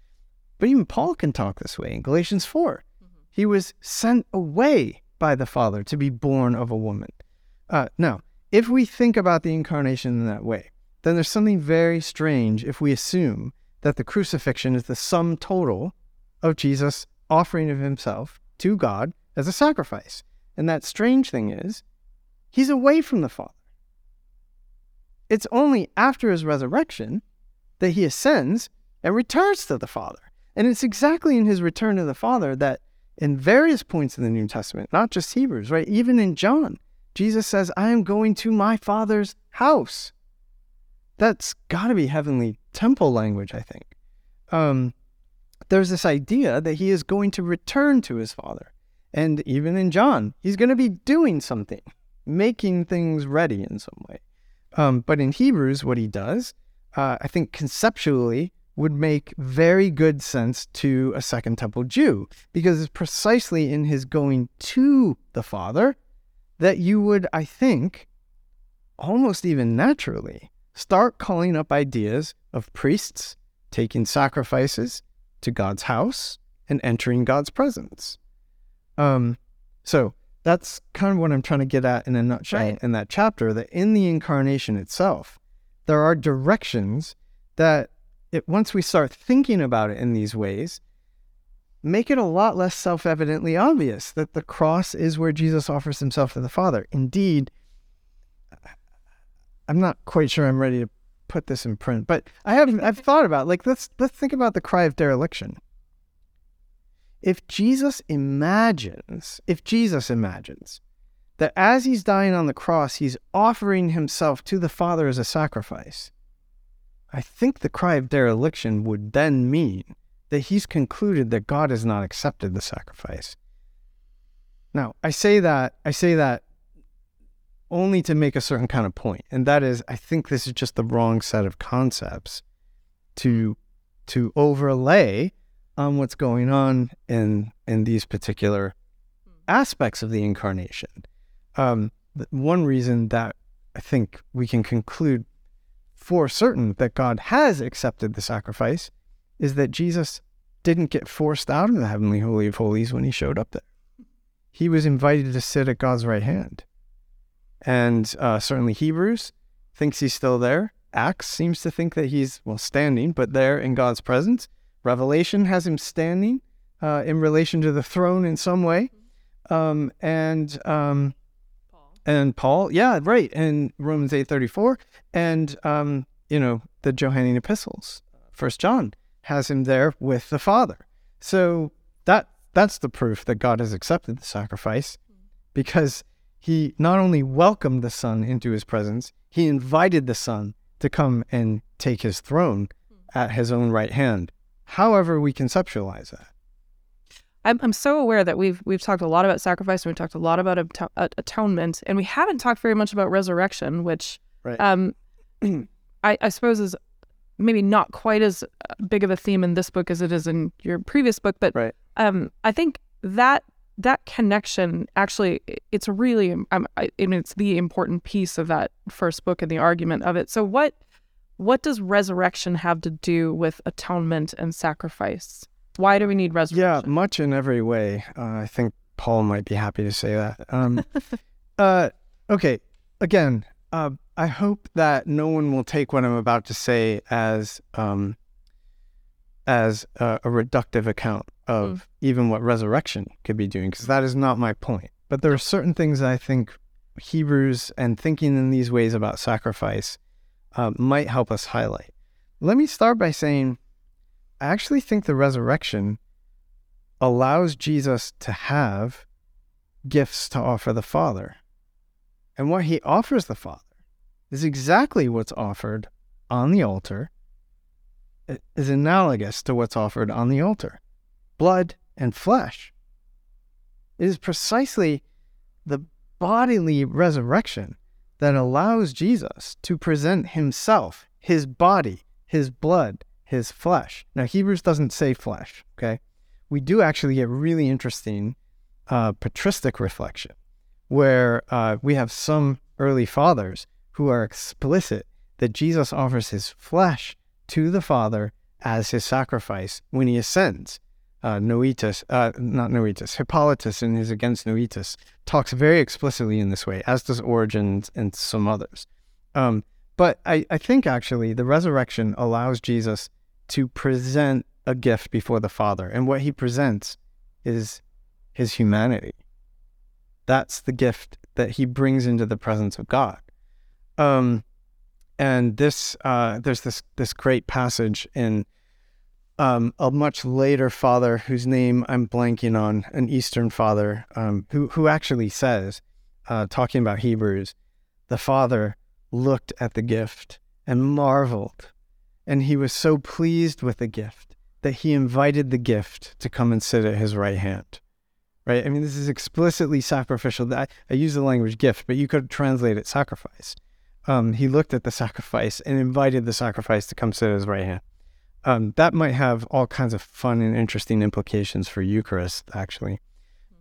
But even Paul can talk this way in Galatians 4. He was sent away by the Father to be born of a woman. Uh, now, if we think about the incarnation in that way, then there's something very strange if we assume that the crucifixion is the sum total of Jesus' offering of himself to God as a sacrifice. And that strange thing is, he's away from the Father. It's only after his resurrection that he ascends and returns to the Father. And it's exactly in his return to the Father that, in various points in the New Testament, not just Hebrews, right? Even in John, Jesus says, I am going to my Father's house. That's got to be heavenly temple language, I think. Um, there's this idea that he is going to return to his Father. And even in John, he's going to be doing something, making things ready in some way. Um, but in Hebrews, what he does, uh, I think conceptually, would make very good sense to a Second Temple Jew, because it's precisely in his going to the Father that you would, I think, almost even naturally, start calling up ideas of priests taking sacrifices to God's house and entering God's presence. Um, so that's kind of what I'm trying to get at in a nutshell Right. in that chapter. That in the incarnation itself, there are directions that it, once we start thinking about it in these ways, make it a lot less self evidently obvious that the cross is where Jesus offers himself to the Father. Indeed, I'm not quite sure I'm ready to put this in print, but I have I've thought about like let's let's think about the cry of dereliction. If Jesus imagines, if Jesus imagines that as he's dying on the cross, he's offering himself to the Father as a sacrifice, I think the cry of dereliction would then mean that he's concluded that God has not accepted the sacrifice. Now, I say that I say that only to make a certain kind of point, and that is I think this is just the wrong set of concepts to to overlay on what's going on in in these particular aspects of the incarnation. Um, one reason that I think we can conclude for certain that God has accepted the sacrifice is that Jesus didn't get forced out of the heavenly holy of holies when he showed up there. He was invited to sit at God's right hand, and uh, certainly Hebrews thinks he's still there. Acts seems to think that he's well standing, but there in God's presence. Revelation has him standing uh, in relation to the throne in some way. Um, and um, Paul. and Paul, yeah, right, and Romans eight thirty four, and um, you know the Johannine epistles, First John has him there with the Father. So that that's the proof that God has accepted the sacrifice, because He not only welcomed the Son into His presence, He invited the Son to come and take His throne at His own right hand however we conceptualize that. I'm, I'm so aware that we've we've talked a lot about sacrifice and we've talked a lot about ato- atonement and we haven't talked very much about resurrection, which right. um, I, I suppose is maybe not quite as big of a theme in this book as it is in your previous book, but right. um, I think that that connection actually it's really um, I, I mean, it's the important piece of that first book and the argument of it. So what what does resurrection have to do with atonement and sacrifice? Why do we need resurrection? Yeah, much in every way. Uh, I think Paul might be happy to say that. Um, uh, okay, again, uh, I hope that no one will take what I'm about to say as um, as a, a, reductive account of mm. even what resurrection could be doing, because that is not my point. But there are certain things I think Hebrews and thinking in these ways about sacrifice uh, might help us highlight. Let me start by saying I actually think the resurrection allows Jesus to have gifts to offer the Father. And what he offers the Father is exactly what's offered on the altar, it is analogous to what's offered on the altar blood and flesh. It is precisely the bodily resurrection that allows Jesus to present himself, his body, his blood, his flesh. Now, Hebrews doesn't say flesh, okay? We do actually get really interesting uh, patristic reflection where uh, we have some early fathers who are explicit that Jesus offers his flesh to the Father as his sacrifice when he ascends uh, Noetus, uh, not Noetus, Hippolytus in his Against Noetus talks very explicitly in this way, as does Origen and some others. Um, but I, I think actually the resurrection allows Jesus to present a gift before the Father. And what he presents is his humanity. That's the gift that he brings into the presence of God. Um, and this, uh, there's this this great passage in um, a much later father whose name I'm blanking on, an Eastern father, um, who who actually says, uh, talking about Hebrews, the father looked at the gift and marveled, and he was so pleased with the gift that he invited the gift to come and sit at his right hand. Right? I mean, this is explicitly sacrificial. I, I use the language gift, but you could translate it sacrifice. Um, he looked at the sacrifice and invited the sacrifice to come sit at his right hand um, that might have all kinds of fun and interesting implications for Eucharist, actually.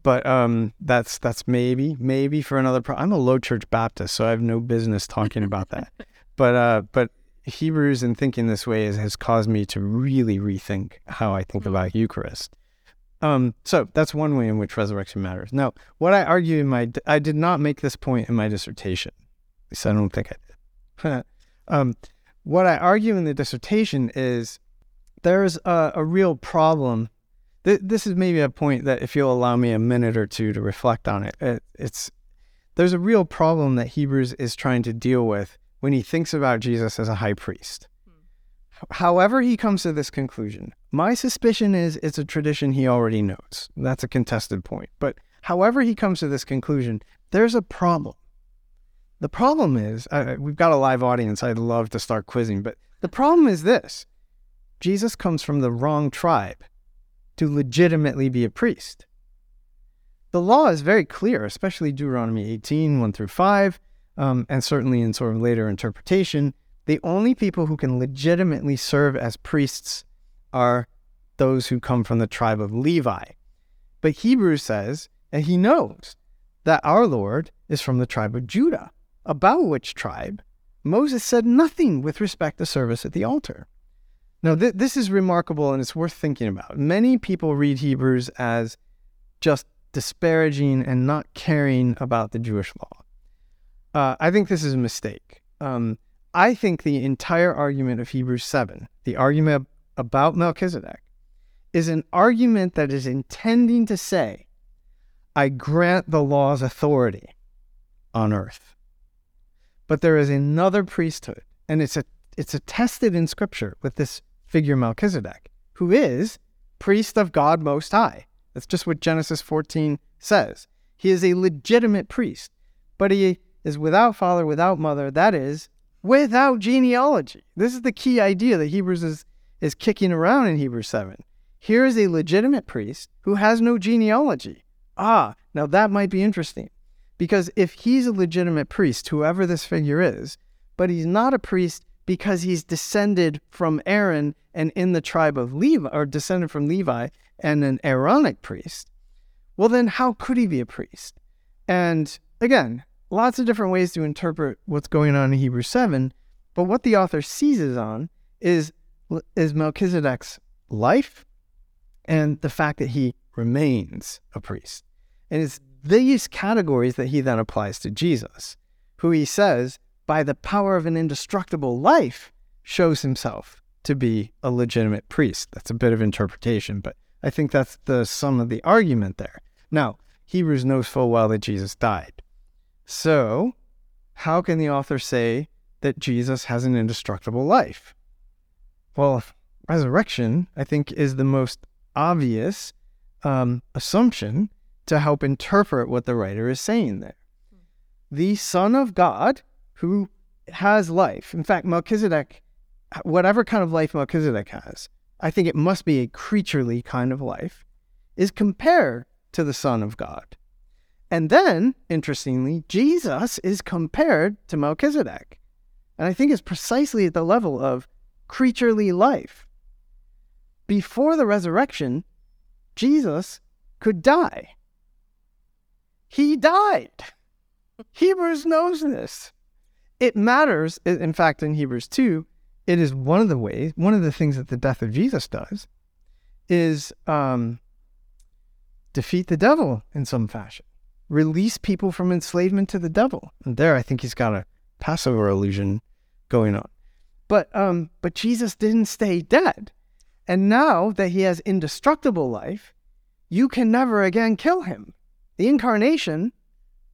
But um, that's that's maybe maybe for another. Pro- I'm a low church Baptist, so I have no business talking about that. But uh, but Hebrews and thinking this way is, has caused me to really rethink how I think about Eucharist. Um, so that's one way in which resurrection matters. Now, what I argue in my, I did not make this point in my dissertation. At least I don't think I did. um, what I argue in the dissertation is there's a, a real problem. Th- this is maybe a point that, if you'll allow me a minute or two to reflect on it, it, it's there's a real problem that Hebrews is trying to deal with when he thinks about Jesus as a high priest. However, he comes to this conclusion, my suspicion is it's a tradition he already knows. That's a contested point. But however he comes to this conclusion, there's a problem. The problem is, uh, we've got a live audience. I'd love to start quizzing, but the problem is this Jesus comes from the wrong tribe to legitimately be a priest. The law is very clear, especially Deuteronomy 18, 1 through 5, um, and certainly in sort of later interpretation. The only people who can legitimately serve as priests are those who come from the tribe of Levi. But Hebrews says, and he knows, that our Lord is from the tribe of Judah, about which tribe Moses said nothing with respect to service at the altar. Now, th- this is remarkable and it's worth thinking about. Many people read Hebrews as just disparaging and not caring about the Jewish law. Uh, I think this is a mistake. Um, I think the entire argument of Hebrews 7, the argument about Melchizedek, is an argument that is intending to say, I grant the law's authority on earth. But there is another priesthood, and it's a it's attested in scripture with this figure Melchizedek, who is priest of God most high. That's just what Genesis 14 says. He is a legitimate priest, but he is without father, without mother, that is, without genealogy. This is the key idea that Hebrews is, is kicking around in Hebrews 7. Here is a legitimate priest who has no genealogy. Ah, now that might be interesting. Because if he's a legitimate priest, whoever this figure is, but he's not a priest because he's descended from Aaron and in the tribe of Levi, or descended from Levi and an Aaronic priest, well, then how could he be a priest? And again, lots of different ways to interpret what's going on in Hebrews 7, but what the author seizes on is, is Melchizedek's life and the fact that he remains a priest. And it's these categories that he then applies to Jesus, who he says, by the power of an indestructible life, shows himself to be a legitimate priest. That's a bit of interpretation, but I think that's the sum of the argument there. Now, Hebrews knows full well that Jesus died. So, how can the author say that Jesus has an indestructible life? Well, resurrection, I think, is the most obvious um, assumption to help interpret what the writer is saying there. The Son of God, who has life, in fact, Melchizedek, whatever kind of life Melchizedek has, I think it must be a creaturely kind of life, is compared to the Son of God. And then, interestingly, Jesus is compared to Melchizedek. And I think it's precisely at the level of creaturely life. Before the resurrection, Jesus could die. He died. Hebrews knows this. It matters, in fact, in Hebrews 2, it is one of the ways, one of the things that the death of Jesus does is um, defeat the devil in some fashion release people from enslavement to the devil. And there, I think he's got a Passover illusion going on. But um, but Jesus didn't stay dead, and now that he has indestructible life, you can never again kill him. The incarnation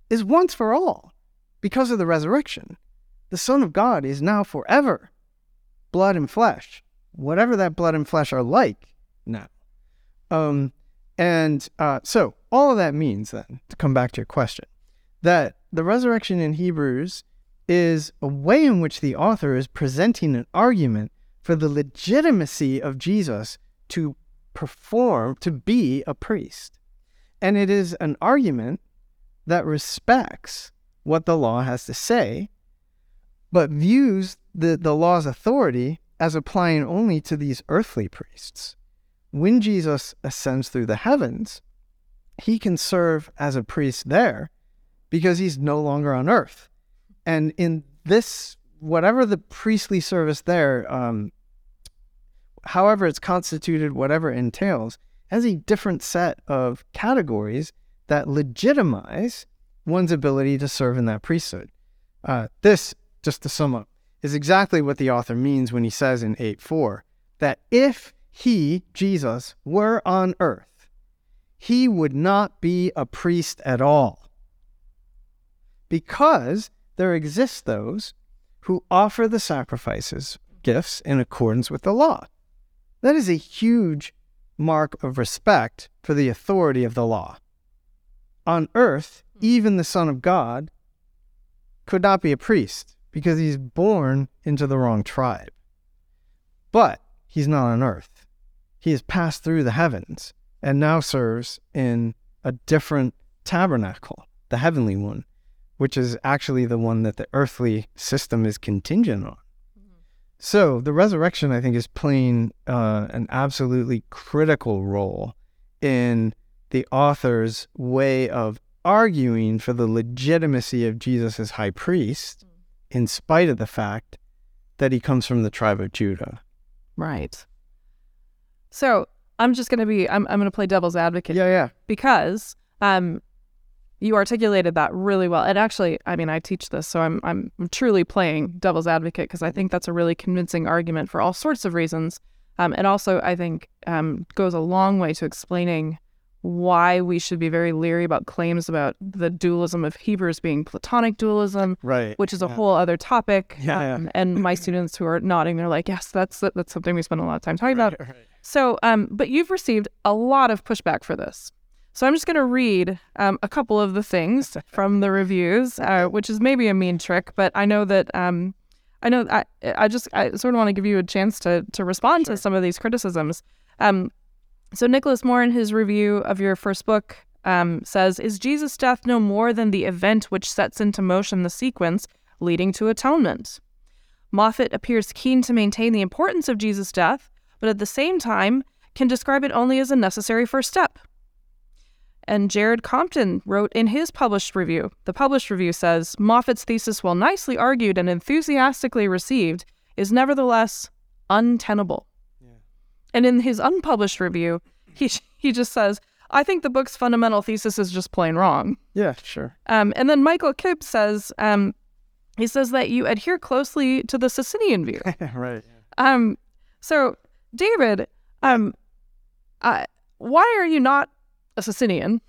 is once for all because of the resurrection. The Son of God is now forever blood and flesh, whatever that blood and flesh are like now. Um, and uh, so all of that means then, to come back to your question, that the resurrection in Hebrews is a way in which the author is presenting an argument for the legitimacy of Jesus to perform, to be a priest. And it is an argument that respects what the law has to say, but views the, the law's authority as applying only to these earthly priests. When Jesus ascends through the heavens, he can serve as a priest there because he's no longer on earth. And in this, whatever the priestly service there, um, however it's constituted, whatever it entails, has a different set of categories that legitimize one's ability to serve in that priesthood. Uh, this, just to sum up, is exactly what the author means when he says in 8 4 that if he, Jesus, were on earth, he would not be a priest at all. Because there exist those who offer the sacrifices, gifts in accordance with the law. That is a huge mark of respect for the authority of the law. On earth, hmm. even the Son of God could not be a priest because he's born into the wrong tribe. But he's not on earth. He has passed through the heavens and now serves in a different tabernacle, the heavenly one, which is actually the one that the earthly system is contingent on. So the resurrection, I think, is playing uh, an absolutely critical role in the author's way of arguing for the legitimacy of Jesus as high priest, in spite of the fact that he comes from the tribe of Judah. Right. So I'm just going to be, I'm, I'm going to play devil's advocate Yeah, yeah. because um, you articulated that really well. And actually, I mean, I teach this, so I'm I'm truly playing devil's advocate because I think that's a really convincing argument for all sorts of reasons. Um, and also, I think um, goes a long way to explaining why we should be very leery about claims about the dualism of Hebrews being Platonic dualism, Right. which is a Yeah. whole other topic. Yeah, yeah. Um, and my students who are nodding, they're like, "Yes, that's that's something we spend a lot of time talking about." Right, right. So, um, but you've received a lot of pushback for this. So I'm just going to read um, a couple of the things from the reviews, uh, which is maybe a mean trick, but I know that um, I know I, I just I sort of want to give you a chance to to respond to some of these criticisms. Um, so Nicholas Moore, in his review of your first book, um, says, "Is Jesus' death no more than the event which sets into motion the sequence leading to atonement?" Moffitt appears keen to maintain the importance of Jesus' death, but at the same time can describe it only as a necessary first step. And Jared Compton wrote in his published review. The published review says Moffitt's thesis, while nicely argued and enthusiastically received, is nevertheless untenable. And in his unpublished review, he he just says, "I think the book's fundamental thesis is just plain wrong." Yeah, sure. Um, and then Michael Kibbe says, um, he says that you adhere closely to the Socinian view. right. Um, so David, um, uh, why are you not a Socinian?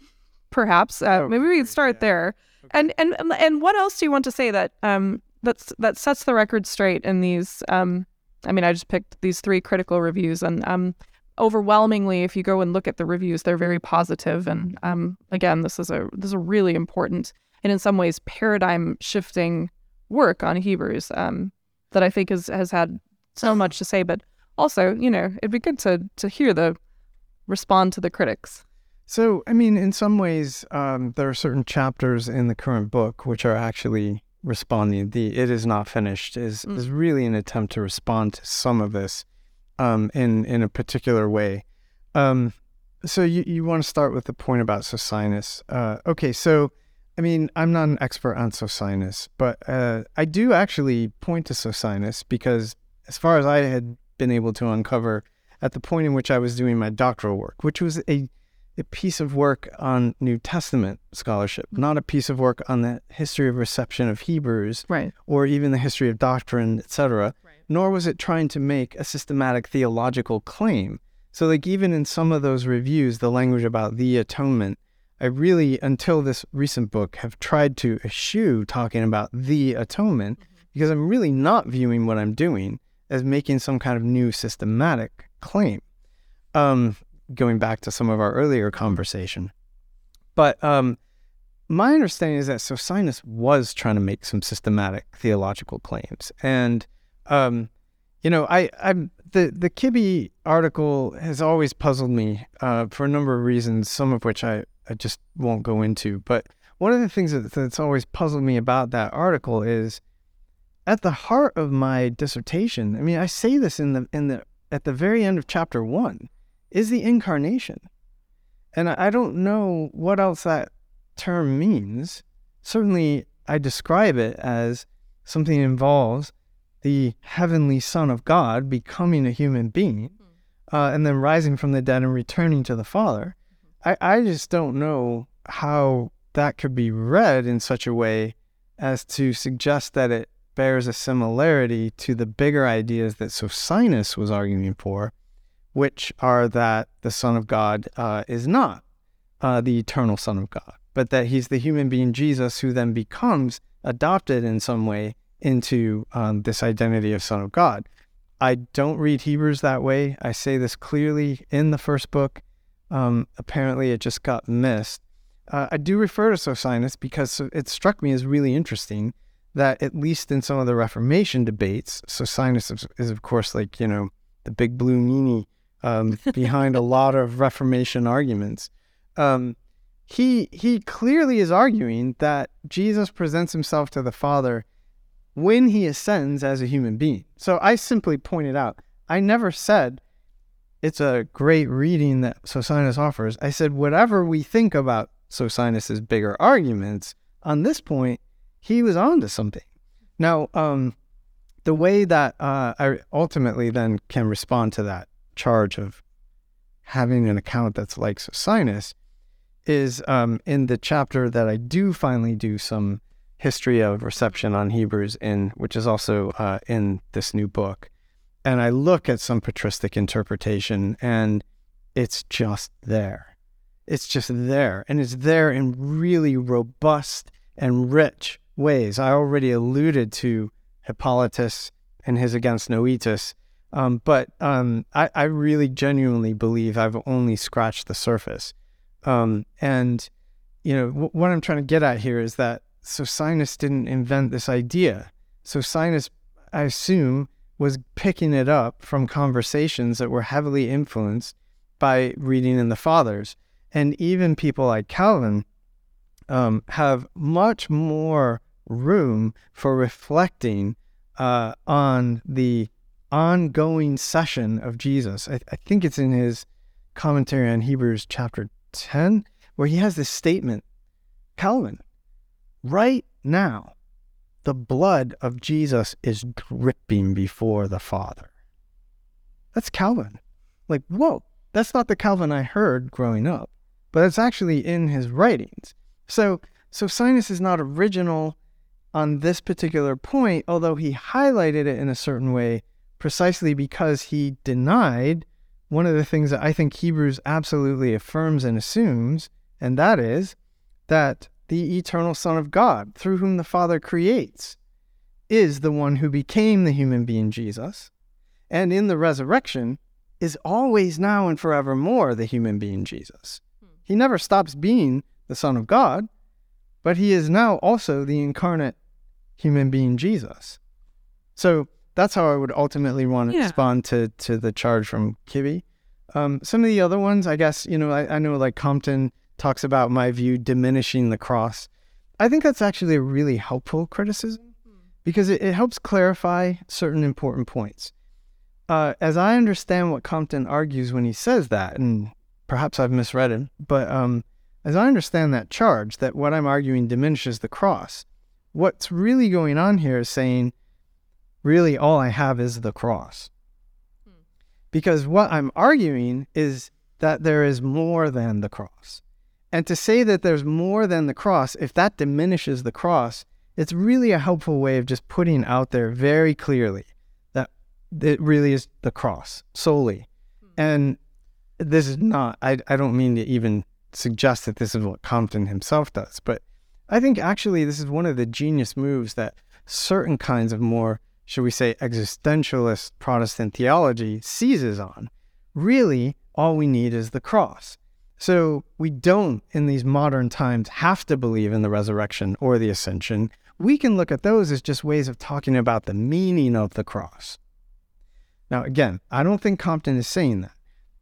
Perhaps uh, Oh, maybe we could start yeah. there. And and and- and what else do you want to say that um that's that sets the record straight in these um I mean I just picked these three critical reviews and um overwhelmingly if you go and look at the reviews they're very positive. and um again this is a this is a really important and in some ways paradigm shifting work on Hebrews um that I think has has had so much to say but also you know it'd be good to to hear the respond to the critics So, I mean, in some ways, um, there are certain chapters in the current book which are actually responding. The "It is not finished" is Mm. is really an attempt to respond to some of this um, in in a particular way. Um, so, you you want to start with the point about Socinus? Uh, okay, so I mean, I'm not an expert on Socinus, but uh, I do actually point to Socinus because, as far as I had been able to uncover at the point in which I was doing my doctoral work, which was a a piece of work on New Testament scholarship, not a piece of work on the history of reception of Hebrews right or even the history of doctrine, etc. Nor was it trying to make a systematic theological claim. So, like, even in some of those reviews, the language about the atonement, I really, until this recent book, have tried to eschew talking about the atonement because I'm really not viewing what I'm doing as making some kind of new systematic claim. Um, going back to some of our earlier conversation. But um, my understanding is that Socinus was trying to make some systematic theological claims, and um, you know, I, I'm the the Kibbe article has always puzzled me uh, for a number of reasons, some of which I, I just won't go into. But one of the things that, that's always puzzled me about that article is at the heart of my dissertation. I mean, I say this in the in the at the very end of chapter one is the incarnation. And I don't know what else that term means. Certainly, I describe it as something that involves the heavenly Son of God becoming a human being uh, and then rising from the dead and returning to the Father. I, I just don't know how that could be read in such a way as to suggest that it bears a similarity to the bigger ideas that Socinus was arguing for, which are that the Son of God uh, is not uh, the eternal Son of God, but that he's the human being Jesus who then becomes adopted in some way into um, this identity of Son of God. I don't read Hebrews that way. I say this clearly in the first book. Um, apparently, it just got missed. Uh, I do refer to Socinus because it struck me as really interesting that, at least in some of the Reformation debates, Socinus is, is of course, like, you know, the big blue meanie um, behind a lot of Reformation arguments. Um, he he clearly is arguing that Jesus presents himself to the Father when he ascends as a human being. So I simply pointed out, I never said it's a great reading that Socinus offers. I said whatever we think about Socinus's bigger arguments, on this point, he was onto something. Now, um, the way that uh, I ultimately then can respond to that charge of having an account that's like Socinus is um, in the chapter that I do finally do some history of reception on Hebrews in, which is also uh, in this new book. And I look at some patristic interpretation and it's just there. It's just there. And it's there in really robust and rich ways. I already alluded to Hippolytus and his against Noetus. Um, but um, I, I, really genuinely believe I've only scratched the surface. Um, and, you know, w- what I'm trying to get at here is that so Socinus didn't invent this idea. So Socinus, I assume, was picking it up from conversations that were heavily influenced by reading in the Fathers. And even people like Calvin um, have much more room for reflecting uh, on the ongoing session of Jesus. I, I think it's in his commentary on Hebrews chapter 10, where he has this statement Calvin, right now, the blood of Jesus is dripping before the Father. That's Calvin. Like, whoa, that's not the Calvin I heard growing up, but it's actually in his writings. So, Socinus is not original on this particular point, although he highlighted it in a certain way precisely because he denied one of the things that I think Hebrews absolutely affirms and assumes, and that is that the eternal Son of God, through whom the Father creates, is the one who became the human being Jesus, and in the resurrection is always now and forevermore the human being Jesus. Hmm. He never stops being the Son of God, but he is now also the incarnate human being Jesus. So that's how I would ultimately want to yeah. respond to to the charge from Kibbe. Um, some of the other ones, I guess, you know, I, I know like Compton talks about my view diminishing the cross. I think that's actually a really helpful criticism because it, it helps clarify certain important points. Uh, as I understand what Compton argues when he says that, and perhaps I've misread him, but um, as I understand that charge, that what I'm arguing diminishes the cross, what's really going on here is saying, really, all I have is the cross. Hmm. Because what I'm arguing is that there is more than the cross. And to say that there's more than the cross, if that diminishes the cross, it's really a helpful way of just putting out there very clearly that it really is the cross solely. Hmm. And this is not, I, I don't mean to even suggest that this is what Compton himself does, but I think actually this is one of the genius moves that certain kinds of more, should we say, existentialist Protestant theology seizes on. Really, all we need is the cross. So we don't, in these modern times, have to believe in the resurrection or the ascension. We can look at those as just ways of talking about the meaning of the cross. Now, again, I don't think Compton is saying that.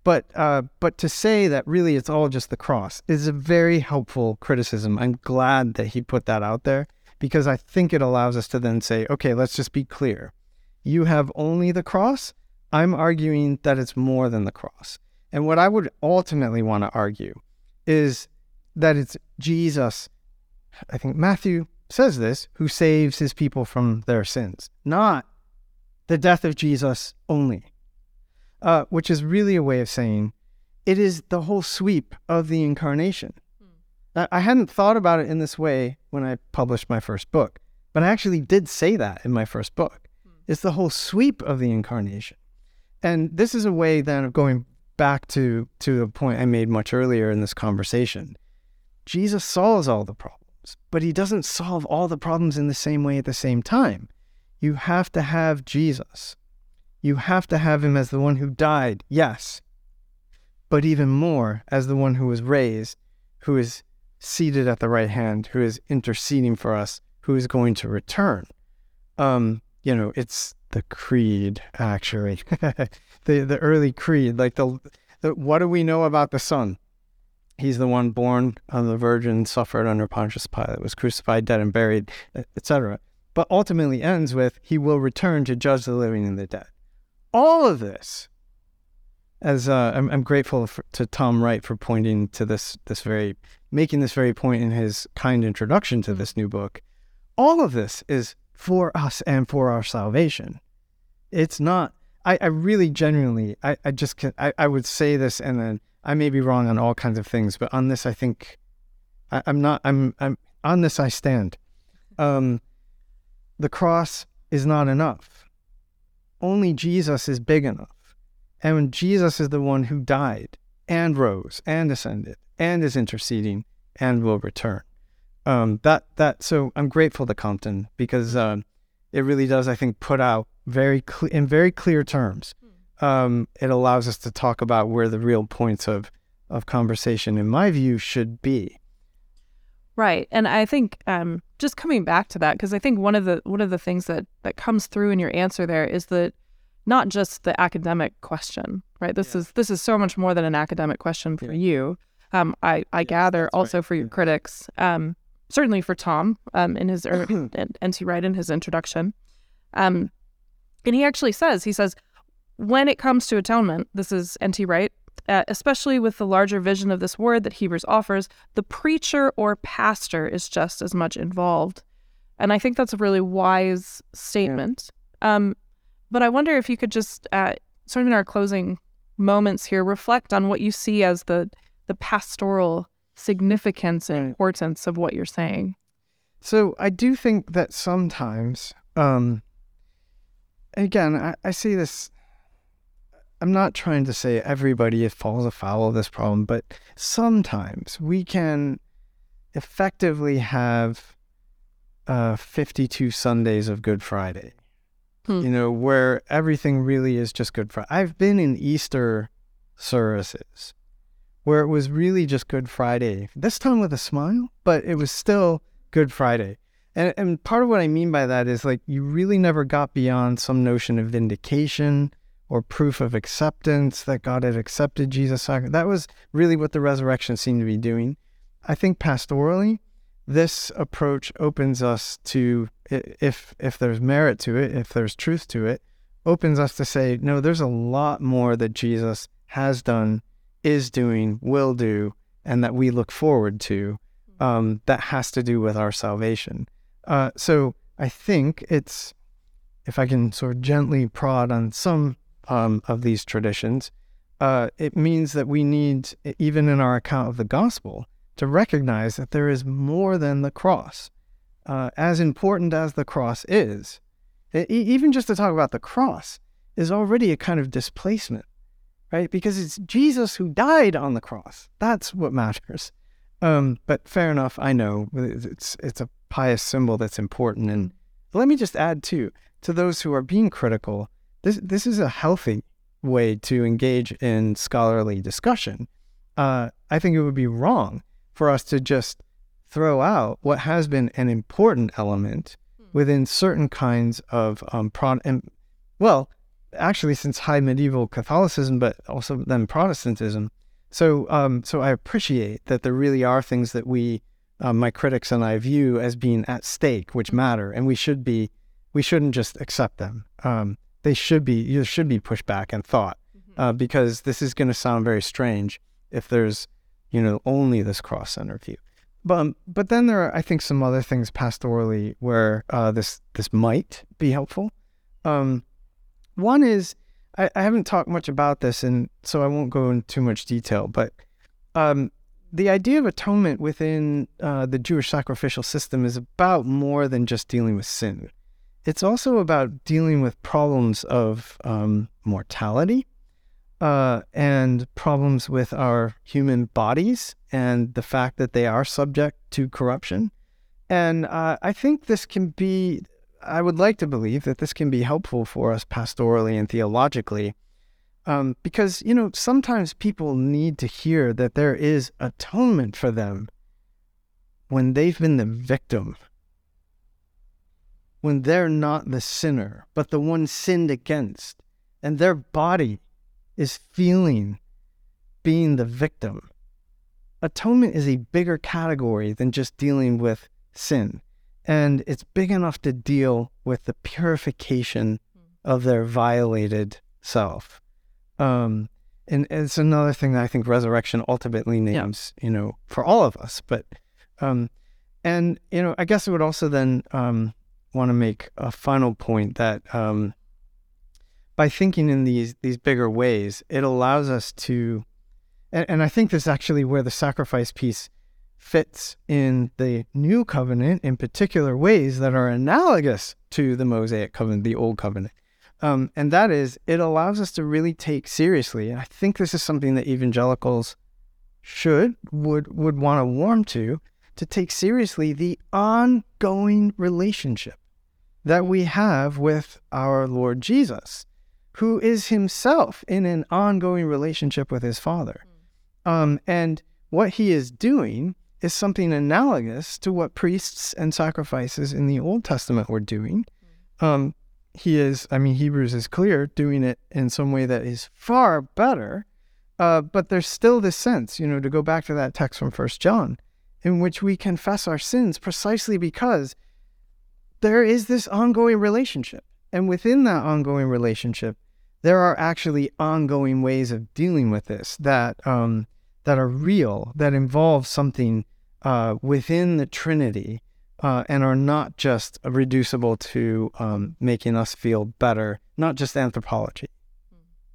But, uh, but to say that really it's all just the cross is a very helpful criticism. I'm glad that he put that out there because I think it allows us to then say, okay, let's just be clear. You have only the cross. I'm arguing that it's more than the cross. And what I would ultimately want to argue is that it's Jesus, I think Matthew says this, who saves his people from their sins, not the death of Jesus only, uh, which is really a way of saying it is the whole sweep of the incarnation. I hadn't thought about it in this way when I published my first book, but I actually did say that in my first book. Hmm. It's the whole sweep of the incarnation. And this is a way then of going back to to a point I made much earlier in this conversation. Jesus solves all the problems, but he doesn't solve all the problems in the same way at the same time. You have to have Jesus. You have to have him as the one who died, yes, but even more as the one who was raised, who is seated at the right hand, who is interceding for us, who is going to return. Um, you know, it's the creed actually, the the early creed, like the, the what do we know about the Son? He's the one born of the Virgin, suffered under Pontius Pilate, was crucified, dead, and buried, etc. But ultimately ends with he will return to judge the living and the dead. All of this as uh, I'm, I'm grateful for, to Tom Wright for pointing to this this very making this very point in his kind introduction to this new book. All of this is for us and for our salvation. It's not. I, I really genuinely I, I just can, I, I would say this and then I may be wrong on all kinds of things, but on this I think I, am not I'm I'm on this I stand. Um, the cross is not enough. Only Jesus is big enough. And Jesus is the one who died and rose and ascended and is interceding and will return. Um, that that so I'm grateful to Compton because um, it really does I think put out very in very clear terms. Um, it allows us to talk about where the real points of of conversation, in my view, should be. Right, and I think um, just coming back to that because I think one of the one of the things that that comes through in your answer there is that not just the academic question, right? This yeah. is this is so much more than an academic question for yeah. you. Um, I I gather also right. for your critics. Um, certainly for Tom um, in his er, NT Wright in his introduction. Um, and he actually says he says when it comes to atonement, this is NT Wright. Uh, especially with the larger vision of this word that Hebrews offers, the preacher or pastor is just as much involved. And I think that's a really wise statement. Yeah. Um, but I wonder if you could just, uh, sort of in our closing moments here, reflect on what you see as the the pastoral significance and importance of what you're saying. So I do think that sometimes, um, again, I, I see this. I'm not trying to say everybody falls afoul of this problem, but sometimes we can effectively have uh, 52 Sundays of Good Friday hmm. you know, where everything really is just Good Friday. I've been in Easter services where it was really just Good Friday, this time with a smile, but it was still Good Friday. And, and part of what I mean by that is like you really never got beyond some notion of vindication or proof of acceptance that God had accepted Jesus' That was really what the resurrection seemed to be doing. I think pastorally, this approach opens us to if if there's merit to it if there's truth to it opens us to say no there's a lot more that jesus has done is doing will do and that we look forward to um, that has to do with our salvation. Uh, so i think it's if i can sort of gently prod on some um, of these traditions uh, it means that we need even in our account of the gospel to recognize that there is more than the cross. Uh, as important as the cross is, it, even just to talk about the cross is already a kind of displacement, right? Because it's Jesus who died on the cross. That's what matters. Um, but fair enough, I know it's it's a pious symbol that's important. And let me just add too to those who are being critical. This this is a healthy way to engage in scholarly discussion. Uh, I think it would be wrong for us to just throw out what has been an important element hmm. within certain kinds of um, pro- and, well, actually since high medieval Catholicism, but also then Protestantism. So, um, so I appreciate that there really are things that we, um, my critics and I, view as being at stake, which matter, and we should be, we shouldn't just accept them. Um, they should be, there should be pushback and thought, mm-hmm. uh, because this is going to sound very strange if there's you know, only this cross center view. But um, but then there are, I think, some other things pastorally where uh, this this might be helpful. Um, one is I, I, haven't talked much about this, and so I won't go into too much detail. But um, the idea of atonement within uh, the Jewish sacrificial system is about more than just dealing with sin. It's also about dealing with problems of um, mortality uh, and problems with our human bodies and the fact that they are subject to corruption. And uh, I think this can be, I would like to believe that this can be helpful for us pastorally and theologically. Um, because, you know, sometimes people need to hear that there is atonement for them when they've been the victim, when they're not the sinner, but the one sinned against, and their body is feeling being the victim. Atonement is a bigger category than just dealing with sin. And it's big enough to deal with the purification of their violated self. Um, and it's another thing that I think resurrection ultimately names, yeah. you know, for all of us. But, um, and, you know, I guess I would also then um, want to make a final point that um, by thinking in these, these bigger ways, it allows us to, and, and I think this is actually where the sacrifice piece fits in the new covenant in particular ways that are analogous to the Mosaic covenant, the old covenant. Um, and that is, it allows us to really take seriously. And I think this is something that evangelicals should, would, would want to warm to, to take seriously the ongoing relationship that we have with our Lord Jesus, who is himself in an ongoing relationship with his Father. Hmm. Um, and what he is doing is something analogous to what priests and sacrifices in the Old Testament were doing. Um, he is, I mean, Hebrews is clear, doing it in some way that is far better. Uh, but there's still this sense, you know, to go back to that text from First John, in which we confess our sins precisely because there is this ongoing relationship. And within that ongoing relationship, there are actually ongoing ways of dealing with this that um, that are real, that involve something uh, within the Trinity, uh, and are not just reducible to um, making us feel better, not just anthropology.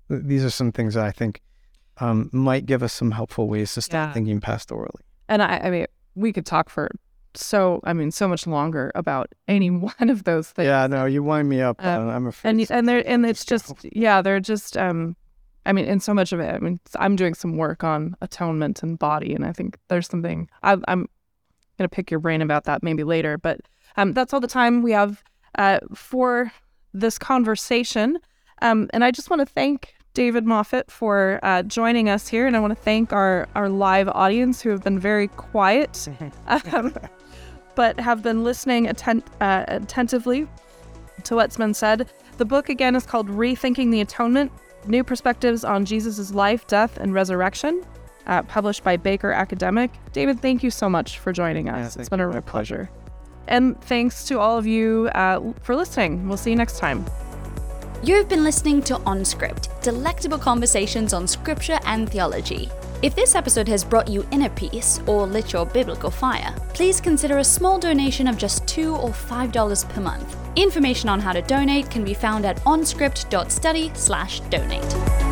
Mm. These are some things that I think um, might give us some helpful ways to start yeah. thinking pastorally. And I, I mean, we could talk for so I mean so much longer about any one of those things. Yeah, no, you wind me up. Um, I'm afraid. And and they're and it's just yeah, they're just um I mean, in so much of it, I mean, I'm doing some work on atonement and body, and I think there's something I, am going to pick your brain about that maybe later. But um, that's all the time we have uh, for this conversation. Um, and I just want to thank David Moffitt for uh, joining us here, and I want to thank our our live audience who have been very quiet, um, but have been listening atten- uh, attentively to what's been said. The book again is called Rethinking the Atonement New Perspectives on Jesus' Life, Death, and Resurrection, uh, published by Baker Academic. David, thank you so much for joining us. Yeah, it's been a real pleasure. And thanks to all of you uh, for listening. We'll see you next time. You've been listening to OnScript, delectable conversations on scripture and theology. If this episode has brought you inner peace or lit your biblical fire, please consider a small donation of just 2 or $5 per month. Information on how to donate can be found at onscript.study/donate.